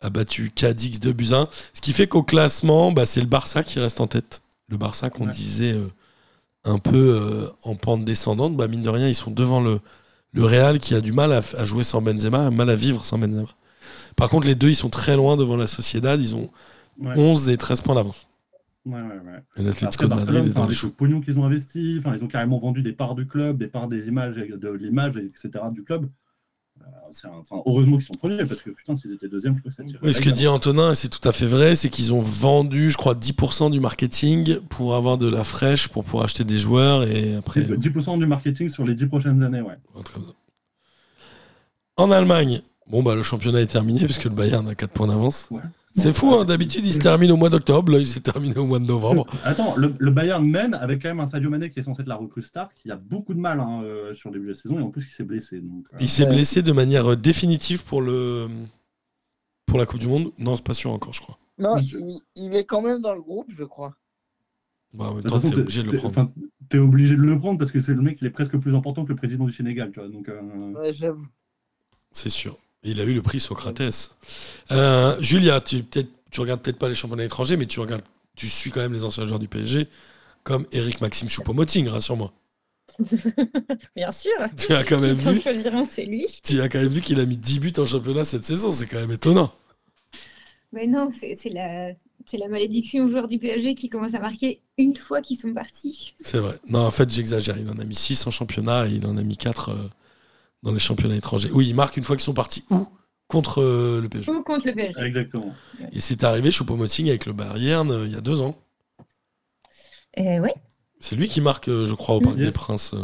a battu Cadix 2 buts à 1. Ce qui fait qu'au classement, bah, c'est le Barça qui reste en tête. Le Barça qu'on Ouais. disait euh, un peu euh, en pente descendante, bah, mine de rien, ils sont devant le, le Real qui a du mal à, jouer sans Benzema, mal à vivre sans Benzema. Par contre, les deux, ils sont très loin devant la Sociedad. Ils ont Ouais. 11 et 13 points d'avance. Ouais, ouais, ouais. Et l'Atlético de Madrid est dans les choux. le pognon qu'ils ont investi, ils ont carrément vendu des parts du club, des parts des images, de l'image, etc. du club. Euh, un- enfin, heureusement qu'ils sont premiers, parce que putain, s'ils étaient deuxièmes, je crois que ça tirait. Ce que dit Antonin, et c'est tout à fait vrai, c'est qu'ils ont vendu, je crois, 10% du marketing pour avoir de la fraîche, pour pouvoir acheter des joueurs et après. 10% du marketing sur les 10 prochaines années, ouais. En Allemagne, bon, bah, le championnat est terminé puisque le Bayern a 4 points d'avance. Ouais. C'est fou, hein, d'habitude il se termine au mois d'octobre, là il s'est terminé au mois de novembre. Attends, le, le Bayern mène avec quand même un Sadio Mané qui est censé être la recrue star, qui a beaucoup de mal hein, euh, sur le début de la saison, et en plus, il s'est blessé. Donc, euh, Il s'est blessé de manière euh, définitive pour le pour la Coupe du Monde. Non, c'est pas sûr encore, je crois. Non, il, il est quand même dans le groupe, je crois. Bah, en même temps, t'es obligé de le prendre. enfin, t'es obligé de le prendre parce que c'est le mec qui est presque plus important que le président du Sénégal, tu vois. Donc, euh, Ouais, j'avoue. C'est sûr. Il a eu le prix Socrates. Euh, Julia, tu, tu regardes peut-être pas les championnats étrangers, mais tu regardes, tu suis quand même les anciens joueurs du PSG, comme Eric Maxime Choupo-Moting, rassure-moi. Bien sûr. Tu as quand même vu, c'est lui. tu as quand même vu qu'il a mis 10 buts en championnat cette saison, c'est quand même étonnant. Mais non, c'est c'est la, c'est la malédiction aux joueurs du PSG qui commence à marquer une fois qu'ils sont partis. C'est vrai. Non, en fait, j'exagère. Il en a mis 6 en championnat et il en a mis 4 euh, dans les championnats étrangers. Oui, il marque une fois qu'ils sont partis où? Contre euh, le PSG. Ou contre le PSG. exactement. Et c'est arrivé Choupo-Moting avec le Bayern euh, il y a deux ans. Euh, ouais. C'est lui qui marque, euh, je crois, au Parc Yes. des Princes.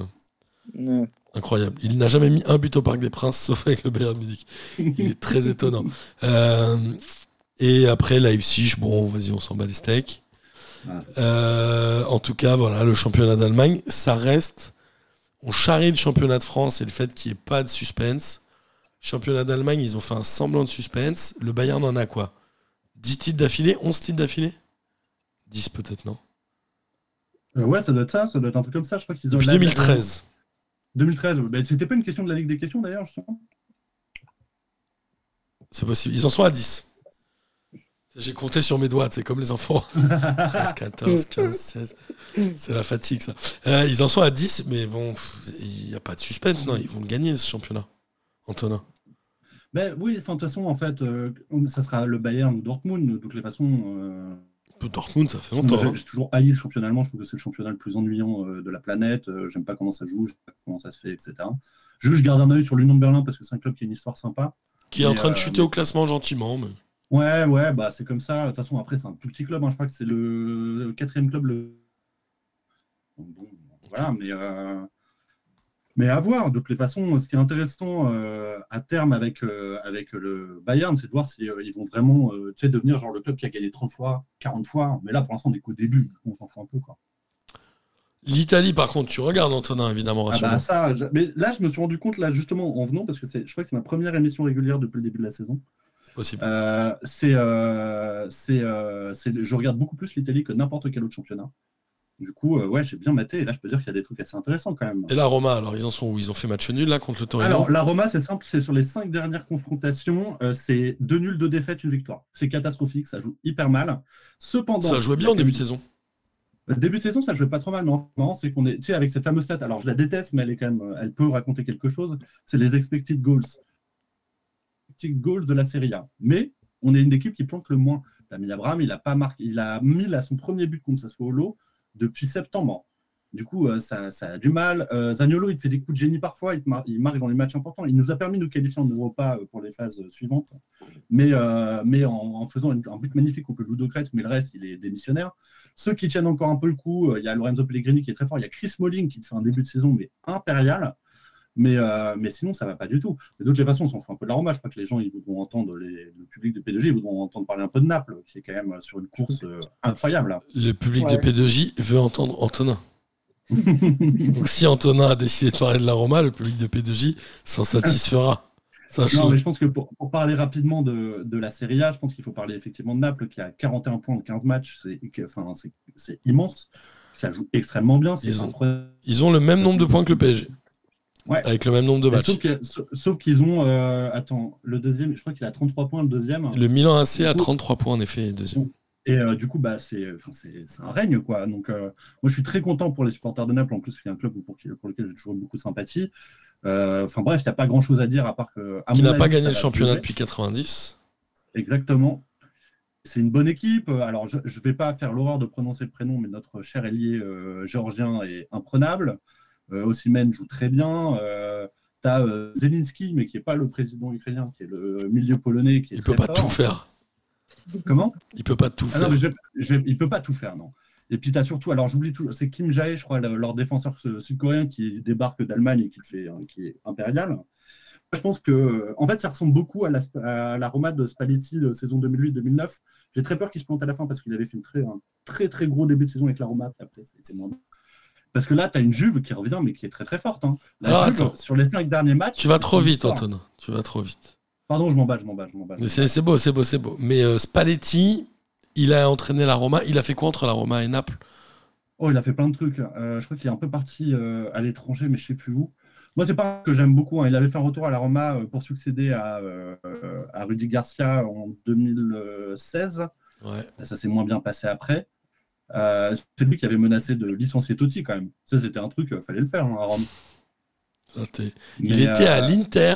Incroyable. Il n'a jamais mis un but au Parc des Princes, sauf avec le Bayern Munich. Il est très étonnant. Euh, et après, Leipzig, bon, vas-y, on s'en bat les steaks. Voilà. Euh, en tout cas, voilà, le championnat d'Allemagne, ça reste. On charrie le championnat de France et le fait qu'il n'y ait pas de suspense. Championnat d'Allemagne, ils ont fait un semblant de suspense. Le Bayern en a quoi? 10 titres d'affilée? 11 titres d'affilée? 10 peut-être, non? Euh, ouais, ça doit être ça, ça doit être un truc comme ça. Je crois qu'ils ont Depuis la- 2013. 2013, ouais. Ben, c'était pas une question de la Ligue des questions d'ailleurs, justement. C'est possible. Ils en sont à 10. J'ai compté sur mes doigts, c'est comme les enfants. 13, 14, 15, 16. C'est la fatigue, ça. Euh, ils en sont à 10, mais bon, il n'y a pas de suspense, non. Ils vont le gagner, ce championnat. Antonin. Ben oui, de toute façon, en fait, euh, ça sera le Bayern ou Dortmund, de toutes les façons. euh, Dortmund, ça fait longtemps. J'ai hein. toujours haï le championnat allemand. Je trouve que c'est le championnat le plus ennuyant de la planète. J'aime pas comment ça joue, j'aime pas comment ça se fait, etc. Je, je garde un œil sur l'Union de Berlin parce que c'est un club qui a une histoire sympa. Qui est en train de chuter au classement gentiment. Mais... Ouais, ouais, bah c'est comme ça. De toute façon, après, c'est un tout petit club. hein. Je crois que c'est le quatrième club. Le... Donc, bon, voilà, mais, euh, mais à voir. De toutes les façons, ce qui est intéressant euh, à terme avec, euh, avec le Bayern, c'est de voir si euh, ils vont vraiment euh, tu sais, devenir genre le club qui a gagné 30 fois, 40 fois. Mais là, pour l'instant, on est qu'au début. On s'en fout un peu. Quoi. L'Italie, par contre, tu regardes Antonin, évidemment, Ah bah ça, je- mais là, je me suis rendu compte, là, justement, en venant, parce que c'est- je crois que c'est ma première émission régulière depuis le début de la saison. C'est possible. Euh, c'est, euh, c'est, euh, je regarde beaucoup plus l'Italie que n'importe quel autre championnat. Du coup, euh, ouais, j'ai bien maté. Et là, je peux dire qu'il y a des trucs assez intéressants quand même. Et la Roma, alors, ils en sont où? Ils ont fait match nul, là, contre le Torino? Alors, la Roma, c'est simple, c'est sur les cinq dernières confrontations, euh, c'est deux nuls, deux défaites, une victoire. C'est catastrophique, ça joue hyper mal. Cependant, Ça jouait bien en début de saison. Début de saison, ça jouait pas trop mal, mais marrant, c'est qu'on est, tu sais, avec cette fameuse stat, alors je la déteste, mais elle est quand même, elle peut raconter quelque chose, c'est les expected goals. Goals de la Serie A. Mais on est une équipe qui plante le moins. Tammy Abraham, il a pas marqué, il a mis là, son premier but contre Sassuolo depuis septembre. Du coup, euh, ça, ça a du mal. Euh, Zaniolo, il fait des coups de génie parfois, il, marque dans les matchs importants. Il nous a permis de nous qualifier en Europa euh, pour les phases euh, suivantes, mais, en, faisant un but magnifique contre Ludogorets, mais le reste, il est démissionnaire. Ceux qui tiennent encore un peu le coup, il y a Lorenzo Pellegrini qui est très fort, il y a Chris Smalling qui fait un début de saison, mais impérial. Mais, euh, mais sinon, ça va pas du tout. Mais de toutes les façons, on s'en fout un peu de la Roma. Je crois que les gens, ils voudront entendre, les- le public de P2G, ils voudront entendre parler un peu de Naples, qui est quand même sur une course euh, incroyable. là. Le public Ouais. de P2J veut entendre Antonin. Donc, si Antonin a décidé de parler de la Roma, le public de P2J s'en satisfera. Non, mais je pense que pour, pour parler rapidement de, de la Serie A, je pense qu'il faut parler effectivement de Naples, qui a 41 points en 15 matchs. C'est que- enfin, c'est- c'est immense. Ça joue extrêmement bien. Ils ont-. Ils ont le même nombre de points que le PSG. Ouais. Avec le même nombre de Mais matchs. Sauf que- sauf sauf qu'ils ont. euh, attends, le deuxième, je crois qu'il a 33 points, le deuxième. Le Milan AC a Du coup- 33 points, en effet, deuxième. Et euh, du coup, bah, c'est enfin, c'est- c'est un règne, quoi. Donc, euh, moi, je suis très content pour les supporters de Naples. En plus, c'est un club pour, qui- pour lequel j'ai toujours beaucoup de sympathie. Enfin, bref, il n'y a pas grand-chose à dire à part que. à Qui n'a pas gagné le championnat depuis 90. Exactement. C'est une bonne équipe. Alors, je ne vais pas faire l'horreur de prononcer le prénom, mais notre cher ailier géorgien est imprenable. Euh, Osimhen joue très bien. Euh, tu as Zelinski, mais qui n'est pas le président ukrainien, qui est le milieu polonais. Qui est Il peut très pas fort. tout faire. Comment? Il peut pas tout Ah non, faire. je- je- il peut pas tout faire, non. Et puis tu as surtout, alors j'oublie tout, c'est Kim Jae, je crois, le- leur défenseur euh, sud-coréen qui débarque d'Allemagne et qui, fait, hein, qui est impérial. Je pense que, en fait, ça ressemble beaucoup à la, à la Roma de Spalletti de saison 2008-2009. J'ai très peur qu'il se plante à la fin parce qu'il avait fait très, un très très gros début de saison avec la Roma, puis après ça a été moins bien. Parce que là, tu as une Juve qui revient, mais qui est très très forte. hein. La Alors, Juve, attends. sur les cinq derniers matchs. Tu vas trop vite. Antonin. Tu vas trop vite. Pardon, je m'en bats, je m'en bats, je m'en bats. Mais c'est beau, c'est beau, c'est beau. Mais euh, Spalletti, il a entraîné la Roma. Il a fait quoi entre la Roma et Naples? Oh, il a fait plein de trucs. Euh, je crois qu'il est un peu parti euh, à l'étranger, mais je sais plus où. Moi, c'est pas que j'aime beaucoup. hein. Il avait fait un retour à la Roma pour succéder à, à Rudy Garcia en 2016. Ouais. Ça s'est moins bien passé après. Euh, c'est lui qui avait menacé de licencier Totti quand même. Ça, c'était un truc, il fallait le faire hein, à Rome. Il Mais, était à euh, l'Inter.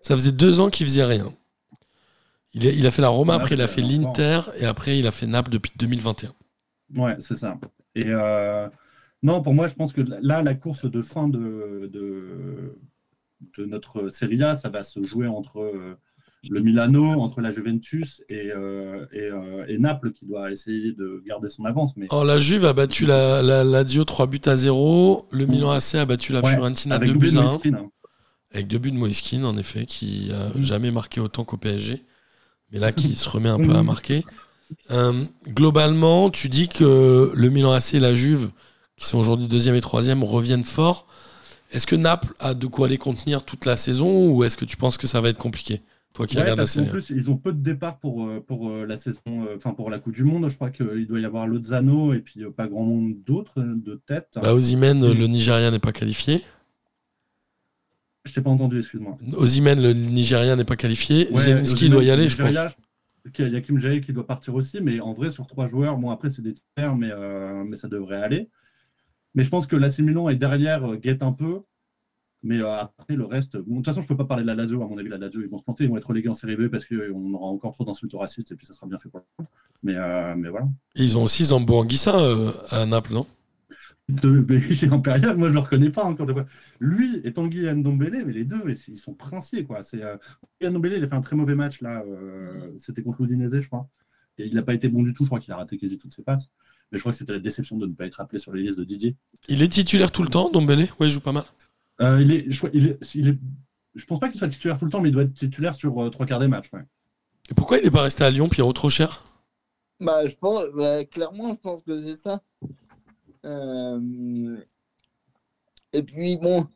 Ça faisait deux ans qu'il faisait rien. Il a, il a fait la Roma, après il a fait l'Inter et après il a fait Naples depuis 2021. Ouais, c'est ça. Et euh, non, pour moi, je pense que là, la course de fin de, de, de notre Serie A, ça va se jouer entre euh, le Milano, entre la Juventus et, euh, et, euh, et Naples qui doit essayer de garder son avance. Mais Oh, la Juve a battu la, la Lazio 3 buts à 0. Le Milan AC a battu la Ouais, Fiorentina avec 2 doublé buts à 1. Moïskine, hein. Avec deux buts de Moiskin, en effet, qui a Mm. jamais marqué autant qu'au PSG. Mais là, qui se remet un peu à Mm. marquer. Euh, globalement, tu dis que le Milan AC et la Juve, qui sont aujourd'hui deuxième et troisième, reviennent fort. Est-ce que Naples a de quoi les contenir toute la saison ou est-ce que tu penses que ça va être compliqué? Toi qui Ouais, regardes la parce qu'en série. plus, ils ont peu de départs pour, euh, pour euh, la saison, euh, enfin pour la Coupe du Monde. Je crois qu'il doit y avoir Lozano et puis pas grand monde d'autres de tête. Bah, Si. le Nigeria n'est pas qualifié. Je t'ai pas entendu, excuse-moi. Osimhen, le Nigeria n'est pas qualifié. Ouais, Osimhen, doit y aller, je pense. Il y a Kim Jae qui doit partir aussi, mais en vrai, sur trois joueurs, bon, après, c'est des tiers, mais, euh, mais ça devrait aller. Mais je pense que l'AC Milan est derrière, guette un peu. Mais euh, après, le reste, bon, de toute façon, je peux pas parler de la Lazio. À mon avis, la Lazio, ils vont se planter, ils vont être relégués en série B parce qu'on aura encore trop d'insultes racistes et puis ça sera bien fait pour le coup. Mais, euh, mais voilà. Et ils ont aussi Zambo Anguissa euh, à Naples, non? De- mais chez Impérial, moi je le reconnais pas encore de fois. Lui et Tanguy Ndombele, mais les deux, mais ils sont princiers quoi. C'est euh, Ndombele, il a fait un très mauvais match là. euh, C'était contre l'Udinese, je crois. Et il n'a pas été bon du tout. Je crois qu'il a raté quasi toutes ses passes. Mais je crois que c'était la déception de ne pas être appelé sur les listes de Didier. Il est titulaire tout le temps, Dombele Ouais, il joue pas mal. Euh, il est, je, il est, il est- je pense pas qu'il soit titulaire tout le temps, mais il doit être titulaire sur euh, trois quarts des matchs. ouais. Et pourquoi il n'est pas resté à Lyon, Pierrot, trop cher? Bah, je pense, bah, clairement, je pense que c'est ça. Euh, Et puis, bon,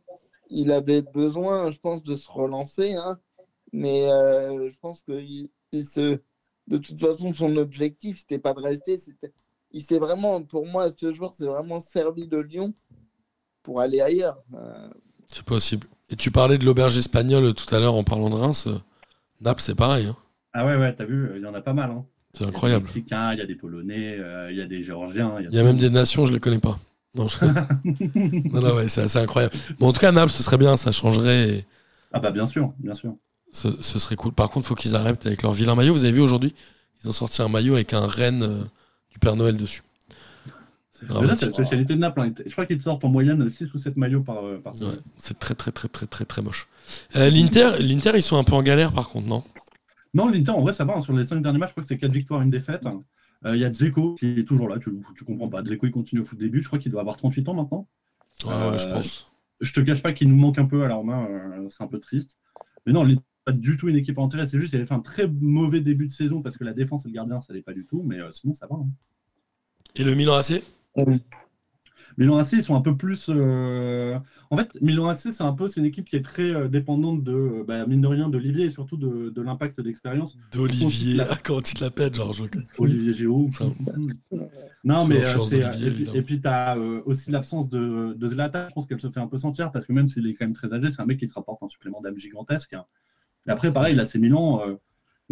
il avait besoin, je pense, de se relancer. hein. Mais euh, je pense que il, il se... de toute façon, son objectif, c'était pas de rester. c'était- Il s'est vraiment, pour moi, ce joueur s'est vraiment servi de Lyon pour aller ailleurs. Euh, C'est possible. Et tu parlais de l'auberge espagnole tout à l'heure en parlant de Reims. Naples, c'est pareil. hein. Ah ouais, ouais, t'as vu, il y en a pas mal. hein. C'est Il y a des incroyable. Mexicains, il y a des Polonais, euh, il y a des Géorgiens. Il y a même des nations, je les connais pas. Non, je- non, non, ouais, c'est incroyable. Bon, en tout cas, Naples, ce serait bien, ça changerait. et Ah bah bien sûr, bien sûr. ce, ce serait cool. Par contre, faut qu'ils arrêtent avec leur vilain maillot. Vous avez vu aujourd'hui Ils ont sorti un maillot avec un renne euh, du Père Noël dessus. C'est Mais la spécialité de Naples. hein. Je crois qu'ils sortent en moyenne 6 ou 7 maillots par, euh, par Ouais, saison. c'est très très très très très très moche. Euh, L'Inter, ils sont un peu en galère par contre, non? Non, l'Inter, en vrai, ça va. hein. Sur les 5 derniers matchs, je crois que c'est 4 victoires, une défaite. Euh, Il y a Dzeko qui est toujours là. Tu, tu comprends pas. Dzeko, il continue au foot début. Je crois qu'il doit avoir 38 ans maintenant. Ouais, ouais, je pense. Je te cache pas qu'il nous manque un peu à la main. euh, c'est un peu triste. Mais non, l'Inter n'est pas du tout une équipe enterrée. C'est juste qu'il avait fait un très mauvais début de saison parce que la défense et le gardien, ça l'est pas du tout. Mais sinon, ça va. hein. Et le Milan AC Milan AC, ils sont un peu plus. euh, En fait, Milan AC, c'est un peu, c'est une équipe qui est très euh, dépendante de, euh, bah, mine de rien, d'Olivier et surtout de, de l'impact d'expérience. D'Olivier. La- Ah, comment tu te la pètes, genre je- Olivier. Enfin, non, mais euh, c'est. Et puis, évidemment. et puis tu as aussi l'absence de, de Zlatan. Je pense qu'elle se fait un peu sentir parce que même s'il est quand même très âgé, c'est un mec qui te rapporte un supplément d'âme gigantesque. hein. Et après, pareil, là, c'est Milan.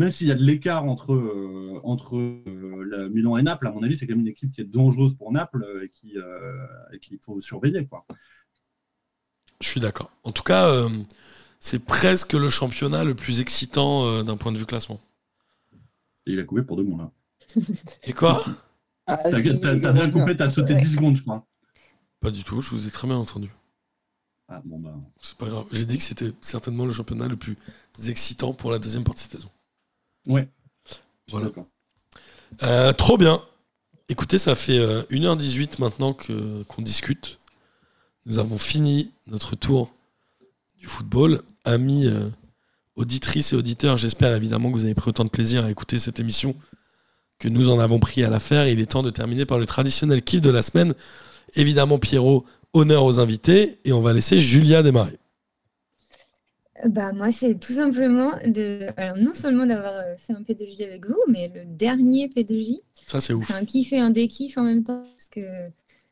Même s'il y a de l'écart entre, euh, entre euh, Milan et Naples, à mon avis, c'est quand même une équipe qui est dangereuse pour Naples euh, et qui, euh, et qu'il faut surveiller. Quoi. Je suis d'accord. En tout cas, euh, c'est presque le championnat le plus excitant euh, d'un point de vue classement. Et il a coupé pour deux mois là. Et quoi? Ah, T'as bien coupé, t'as sauté Ouais. 10 secondes, je crois. Pas du tout, je vous ai très bien entendu. Ah, bon, bah. C'est pas grave. J'ai dit que c'était certainement le championnat le plus excitant pour la deuxième partie de saison. Ouais. Voilà. Euh, trop bien. Écoutez, ça fait euh, 1h18 maintenant que, qu'on discute. Nous avons fini notre tour du football. Amis euh, auditrices et auditeurs, j'espère évidemment que vous avez pris autant de plaisir à écouter cette émission que nous en avons pris à la faire. Il est temps de terminer par le traditionnel kiff de la semaine. Évidemment, Pierrot, honneur aux invités. Et on va laisser Julia démarrer. Bah, moi, c'est tout simplement de. Alors, non seulement d'avoir euh, fait un P2J avec vous, mais le dernier P2J, Ça, c'est ouf. c'est un kiff et un dékiff en même temps. Parce que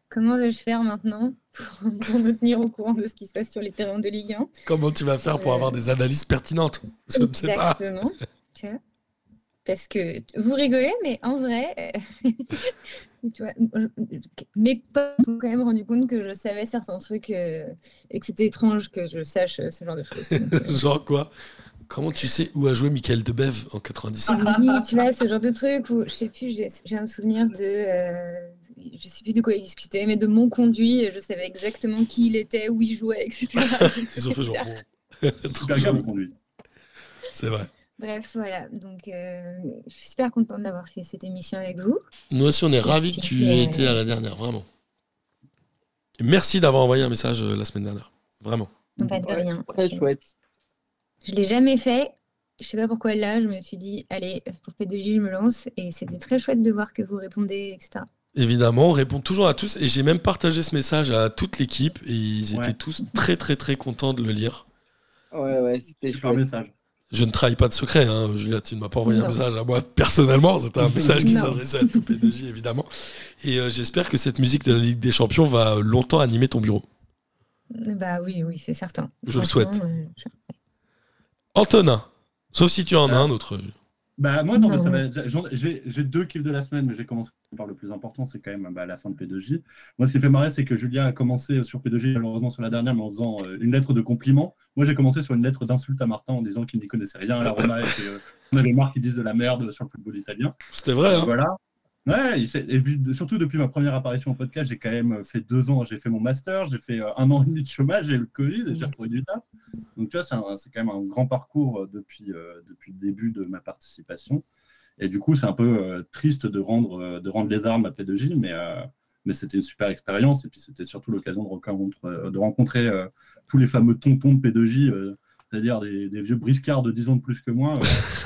comment vais-je faire maintenant pour, pour me tenir au courant de ce qui se passe sur les terrains de Ligue 1 Comment tu vas faire pour Euh, avoir des analyses pertinentes? Je ne sais pas. Exactement. tu vois? Parce que vous rigolez, mais en vrai, euh, tu vois, mes potes se sont quand même rendu compte que je savais certains trucs euh, et que c'était étrange que je sache ce genre de choses. Donc, euh, Genre quoi? Comment tu sais où a joué Michael Debev en 97 oui, tu vois, ce genre de truc où je sais plus, j'ai un souvenir de, euh, je sais plus de quoi ils discutaient, mais de mon conduit, et je savais exactement qui il était, où il jouait, etc. Ils ont fait genre. Bon. Super joli. conduit. C'est vrai. Bref, voilà. Donc, euh, je suis super contente d'avoir fait cette émission avec vous. Nous aussi, on est ravis que tu aies été à la dernière, vraiment. Et merci d'avoir envoyé un message euh, la semaine dernière. Vraiment. Pas de Ouais, rien. Très chouette. Je l'ai jamais fait. Je sais pas pourquoi là, je me suis dit, allez, pour P2J, je me lance. Et c'était très chouette de voir que vous répondez, etc. évidemment, répond toujours à tous. Et j'ai même partagé ce message à toute l'équipe et ils étaient Ouais. tous très très très contents de le lire. Ouais, ouais, c'était chouette. message. Je ne trahis pas de secret, hein. Julia, tu ne m'as pas envoyé un message à moi personnellement, c'était un message qui s'adressait à tout P2J évidemment. Et euh, j'espère que cette musique de la Ligue des Champions va longtemps animer ton bureau. Bah oui, oui, c'est certain. Je le souhaite. euh, je- Antonin, sauf si tu en as un autre. Bah moi non, ça va- j'ai deux kiffs de la semaine, mais j'ai commencé par le plus important, c'est quand même bah, la fin de P2J. Moi, ce qui fait marrer, c'est que Julia a commencé sur P2J, malheureusement sur la dernière, mais en faisant euh, une lettre de compliment. Moi, j'ai commencé sur une lettre d'insulte à Martin en disant qu'il n'y connaissait rien à la Roma et qu'on avait marre qu'ils disent de la merde sur le football italien. C'était vrai, hein Voilà. Ouais, et puis, surtout depuis ma première apparition au podcast, j'ai quand même fait deux ans, j'ai fait mon master, j'ai fait euh, un an et demi de chômage, j'ai eu le Covid et j'ai retrouvé du taf. Donc tu vois, c'est quand même un grand parcours euh, depuis, euh, depuis le début de ma participation. Et du coup, c'est un peu euh, triste de rendre, euh, de rendre les armes à P2J, mais, euh, mais c'était une super expérience. Et puis c'était surtout l'occasion de, rencontre- euh, de rencontrer euh, tous les fameux tontons de P2J, euh, c'est-à-dire des, des vieux briscards de 10 ans de plus que moi.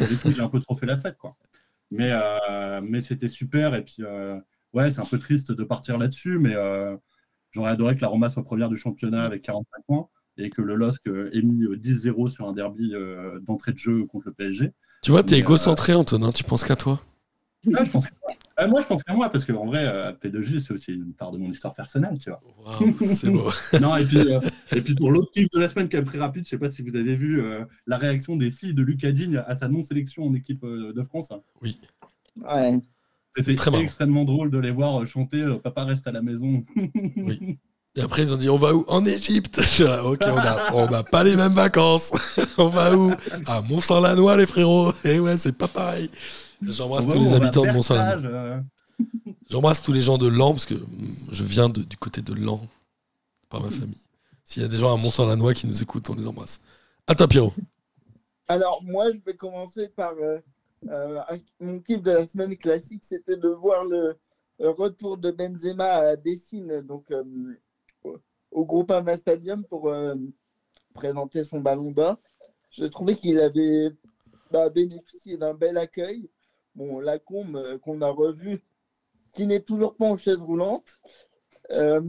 euh, j'ai un peu trop fait la fête. Quoi. Mais, euh, mais c'était super. Et puis, euh, ouais, c'est un peu triste de partir là-dessus, mais euh, j'aurais adoré que la Roma soit première du championnat avec 45 points et que le LOSC ait mis euh, 10-0 sur un derby d'entrée de jeu contre le PSG. Tu vois, t'es égocentré, Antonin, tu penses qu'à toi? Ah, je pense que- ah, moi, je pense qu'à moi, parce qu'en vrai, euh, P2J, c'est aussi une part de mon histoire personnelle, tu vois. C'est beau. Non, et puis, euh, et puis pour l'autre kiff de la semaine, qui est très rapide, je sais pas si vous avez vu euh, la réaction des filles de Lucas Digne à sa non-sélection en équipe euh, de France. Oui. Ouais. C'était extrêmement drôle de les voir euh, chanter euh, Papa reste à la maison. Oui. Et après, ils ont dit On va où? En Égypte Ok, on n'a on n'a pas les mêmes vacances. on va où? À Mont-Saint-Lanois, les frérots. Et ouais, c'est pas pareil. J'embrasse tous les habitants de. Vertage, euh, J'embrasse tous les gens de Lan, parce que je viens de- du côté de Lan, par ma famille. S'il y a des gens à Mont-Saint-Lanois qui nous écoutent, on les embrasse. À toi, Pierrot. Alors, moi, je vais commencer par euh, euh, mon kiff de la semaine classique, c'était de voir le retour de Benzema à Dessine, donc au- Groupama Stadium pour présenter son ballon d'or. Je trouvais qu'il avait bah, bénéficié d'un bel accueil. Bon, la combe euh, qu'on a revue, qui n'est toujours pas en chaise roulante. Euh,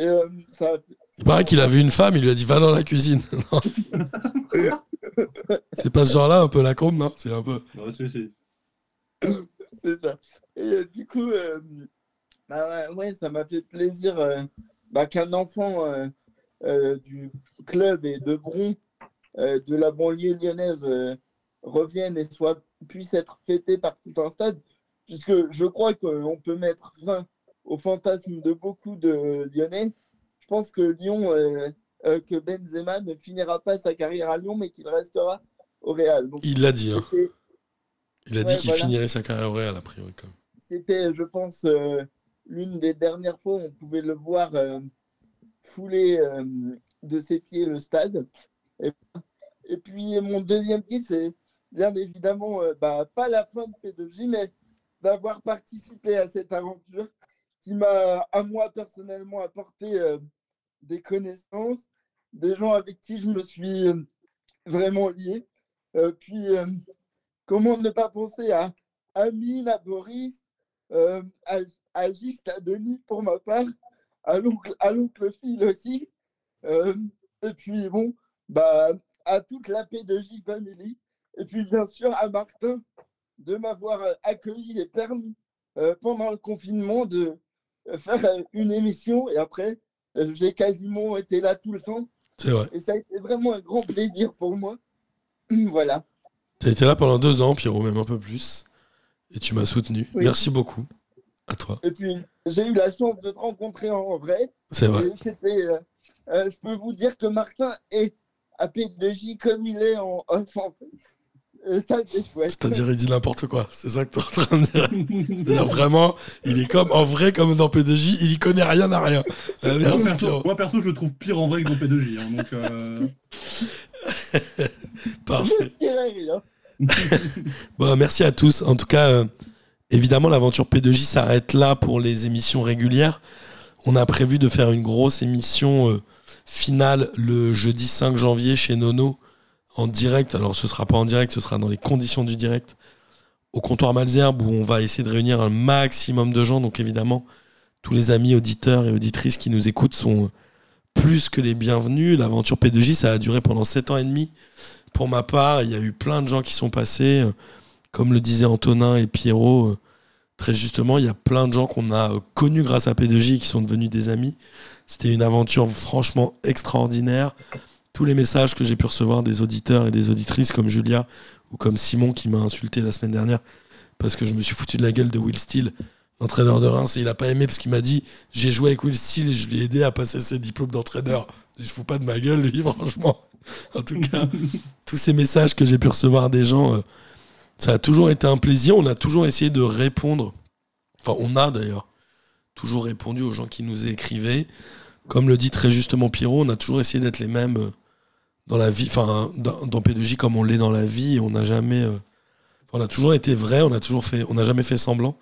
euh, ça, Il paraît qu'il a vu une femme, il lui a dit Va dans la cuisine. Non. c'est pas ce genre-là, un peu la combe, non? C'est un peu. si, si. c'est ça. Et euh, du coup, euh, bah, ouais, ouais, ça m'a fait plaisir euh, bah, qu'un enfant euh, euh, du club et de Bron, euh, de la banlieue lyonnaise, euh, revienne et soit, puisse être fêté par tout un stade, puisque je crois qu'on peut mettre fin au fantasme de beaucoup de Lyonnais. Je pense que Lyon, euh, euh, que Benzema ne finira pas sa carrière à Lyon, mais qu'il restera au Real. Donc, Il l'a dit, hein. Il a dit qu'il voilà. finirait sa carrière au Real, a priori, c'était, je pense, euh, l'une des dernières fois où on pouvait le voir fouler de ses pieds le stade. Et, et puis, mon deuxième titre, c'est bien évidemment euh, bah, pas la fin de P2J, mais d'avoir participé à cette aventure qui m'a, à moi personnellement, apporté euh, des connaissances, des gens avec qui je me suis euh, vraiment lié. Puis, comment ne pas penser à Amine, à Boris, à, à à Denis pour ma part, à l'oncle, à l'oncle Phil aussi. Et puis bon, bah, à toute la P2J Family. Et puis bien sûr à Martin de m'avoir euh, accueilli et permis euh, pendant le confinement de euh, faire une émission. Et après, j'ai quasiment été là tout le temps. C'est vrai. Et ça a été vraiment un grand plaisir pour moi. voilà. T'as été là pendant deux ans, Pierrot, même un peu plus. Et tu m'as soutenu. Oui. Merci beaucoup. À toi. Et puis, j'ai eu la chance de te rencontrer en vrai. C'est vrai. Euh, euh, je peux vous dire que Martin est à P2J comme il est en off. en fait. Et ça, c'est chouette. C'est-à-dire, il dit n'importe quoi. C'est ça que t'es en train de dire. C'est-à-dire, vraiment, il est comme, en vrai, comme dans P2J, il y connaît rien à rien. Euh, moi, perso, Pierrot. moi, perso, je le trouve pire en vrai que dans P2J. hein, donc, euh, Parfait. Bon, merci à tous. En tout cas, euh, évidemment, l'aventure P2J s'arrête là pour les émissions régulières. On a prévu de faire une grosse émission euh, finale le jeudi 5 janvier chez Nono en direct. Alors, ce sera pas en direct, ce sera dans les conditions du direct au comptoir Malzerbe où on va essayer de réunir un maximum de gens. Donc évidemment, tous les amis auditeurs et auditrices qui nous écoutent sont plus que les bienvenus. L'aventure P2J, ça a duré pendant 7 ans et demi. Pour ma part, il y a eu plein de gens qui sont passés. Comme le disaient Antonin et Pierrot, très justement, il y a plein de gens qu'on a connus grâce à P2J et qui sont devenus des amis. C'était une aventure franchement extraordinaire. Tous les messages que j'ai pu recevoir des auditeurs et des auditrices comme Julia ou comme Simon qui m'a insulté la semaine dernière parce que je me suis foutu de la gueule de Will Steele, l'entraîneur de Reims, et il a pas aimé parce qu'il m'a dit j'ai joué avec Will Steele et je l'ai aidé à passer ses diplômes d'entraîneur. Il se fout pas de ma gueule, lui, franchement. En tout cas, tous ces messages que j'ai pu recevoir des gens, euh, ça a toujours été un plaisir. On a toujours essayé de répondre. Enfin, on a d'ailleurs toujours répondu aux gens qui nous écrivaient. Comme le dit très justement Pierrot, on a toujours essayé d'être les mêmes euh, dans la vie, enfin dans, dans P2J comme on l'est dans la vie. On n'a jamais, euh, on a toujours été vrai, on a toujours fait, on n'a jamais fait semblant.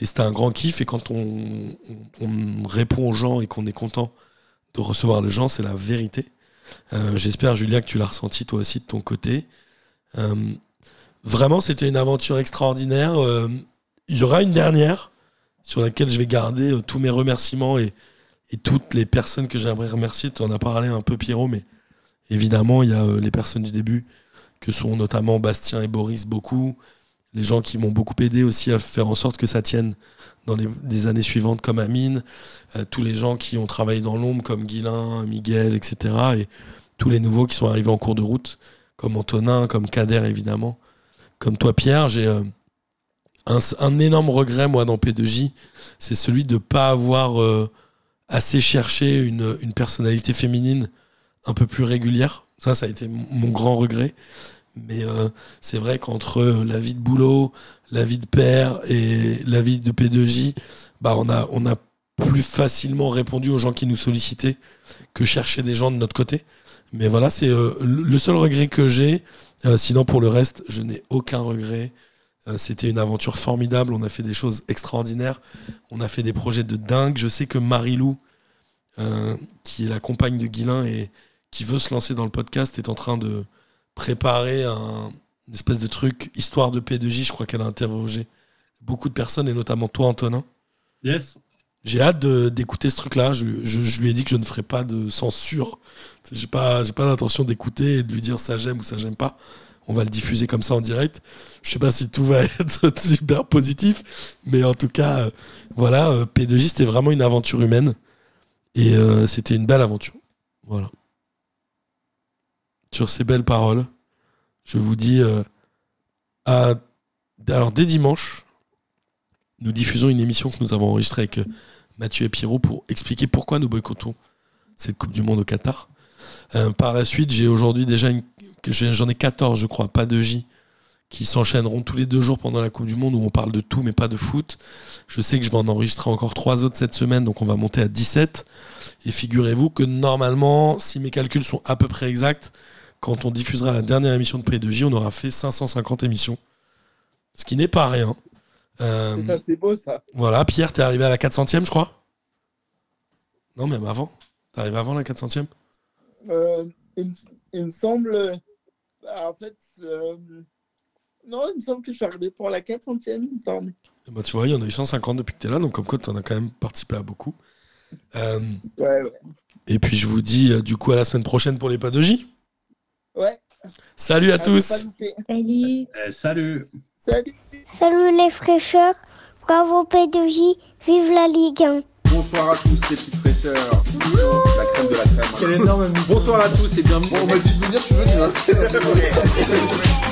Et c'était un grand kiff. Et quand on, on- on répond aux gens et qu'on est content de recevoir les gens, c'est la vérité. Euh, J'espère, Julia, que tu l'as ressenti toi aussi de ton côté. Euh, vraiment, c'était une aventure extraordinaire. Il y aura une dernière sur laquelle je vais garder tous mes remerciements et, et toutes les personnes que j'aimerais remercier. Tu en as parlé un peu, Pierrot, mais évidemment, il y a euh, les personnes du début, que sont notamment Bastien et Boris, beaucoup. Les gens qui m'ont beaucoup aidé aussi à faire en sorte que ça tienne dans les, années suivantes, comme Amine. Euh, tous les gens qui ont travaillé dans l'ombre, comme Guilain, Miguel, etc. Et tous les nouveaux qui sont arrivés en cours de route, comme Antonin, comme Kader, évidemment. Comme toi, Pierre, j'ai euh, un, énorme regret, moi, dans P2J. C'est celui de ne pas avoir assez cherché une personnalité féminine un peu plus régulière. Ça, ça a été mon grand regret. Mais euh, c'est vrai qu'entre euh, la vie de boulot, la vie de père et la vie de P2J, bah on a, on a plus facilement répondu aux gens qui nous sollicitaient que chercher des gens de notre côté. Mais voilà, c'est euh, le seul regret que j'ai. Euh, sinon, pour le reste, je n'ai aucun regret. C'était une aventure formidable. On a fait des choses extraordinaires. On a fait des projets de dingue. Je sais que Marilou, qui est la compagne de Guilin et qui veut se lancer dans le podcast, est en train de préparer un une espèce de truc, histoire de P2J. Je crois qu'elle a interrogé beaucoup de personnes et notamment toi, Antonin. Yes. J'ai hâte d'écouter ce truc-là. Je, je- je lui ai dit que je ne ferai pas de censure. J'ai pas, pas l'intention d'écouter et de lui dire ça j'aime ou ça j'aime pas. On va le diffuser comme ça en direct. Je sais pas si tout va être super positif, mais en tout cas, euh, voilà, euh, P2J c'était vraiment une aventure humaine et euh, c'était une belle aventure. Voilà. Sur ces belles paroles, je vous dis euh, à alors dès dimanche, nous diffusons une émission que nous avons enregistrée avec euh, Mathieu et Pierrot pour expliquer pourquoi nous boycottons cette Coupe du Monde au Qatar. Euh, par la suite, j'ai aujourd'hui déjà une, j'en ai 14, je crois, pas de J, qui s'enchaîneront tous les deux jours pendant la Coupe du Monde où on parle de tout mais pas de foot. Je sais que je vais en enregistrer encore trois autres cette semaine, donc on va monter à 17. Et figurez-vous que normalement, si mes calculs sont à peu près exacts, quand on diffusera la dernière émission de P2J, on aura fait 550 émissions. Ce qui n'est pas rien. Euh, C'est ça, c'est beau ça. voilà, Pierre, t'es arrivé à la 400e, je crois? Non, même avant. T'es arrivé avant la 400e Euh, il, me- il me semble. bah, en fait, euh, non, il me semble que je suis arrivé pour la 400e, il me semble. Eh ben, Tu vois, il y en a eu 150 depuis que t'es là, donc comme quoi t'en as quand même participé à beaucoup. Ouais, ouais. et puis je vous dis du coup à la semaine prochaine pour les pas de J. Ouais. Salut à à ne tous. Salut Eh, salut. Salut. Salut les fraîcheurs, bravo P2J, vive la Ligue 1. Bonsoir à tous les petites fraîcheurs. La crème de la crème. Quel énorme Bonsoir à tous et bienvenue. Bon, on m'a dit de venir, je suis venu. Hein.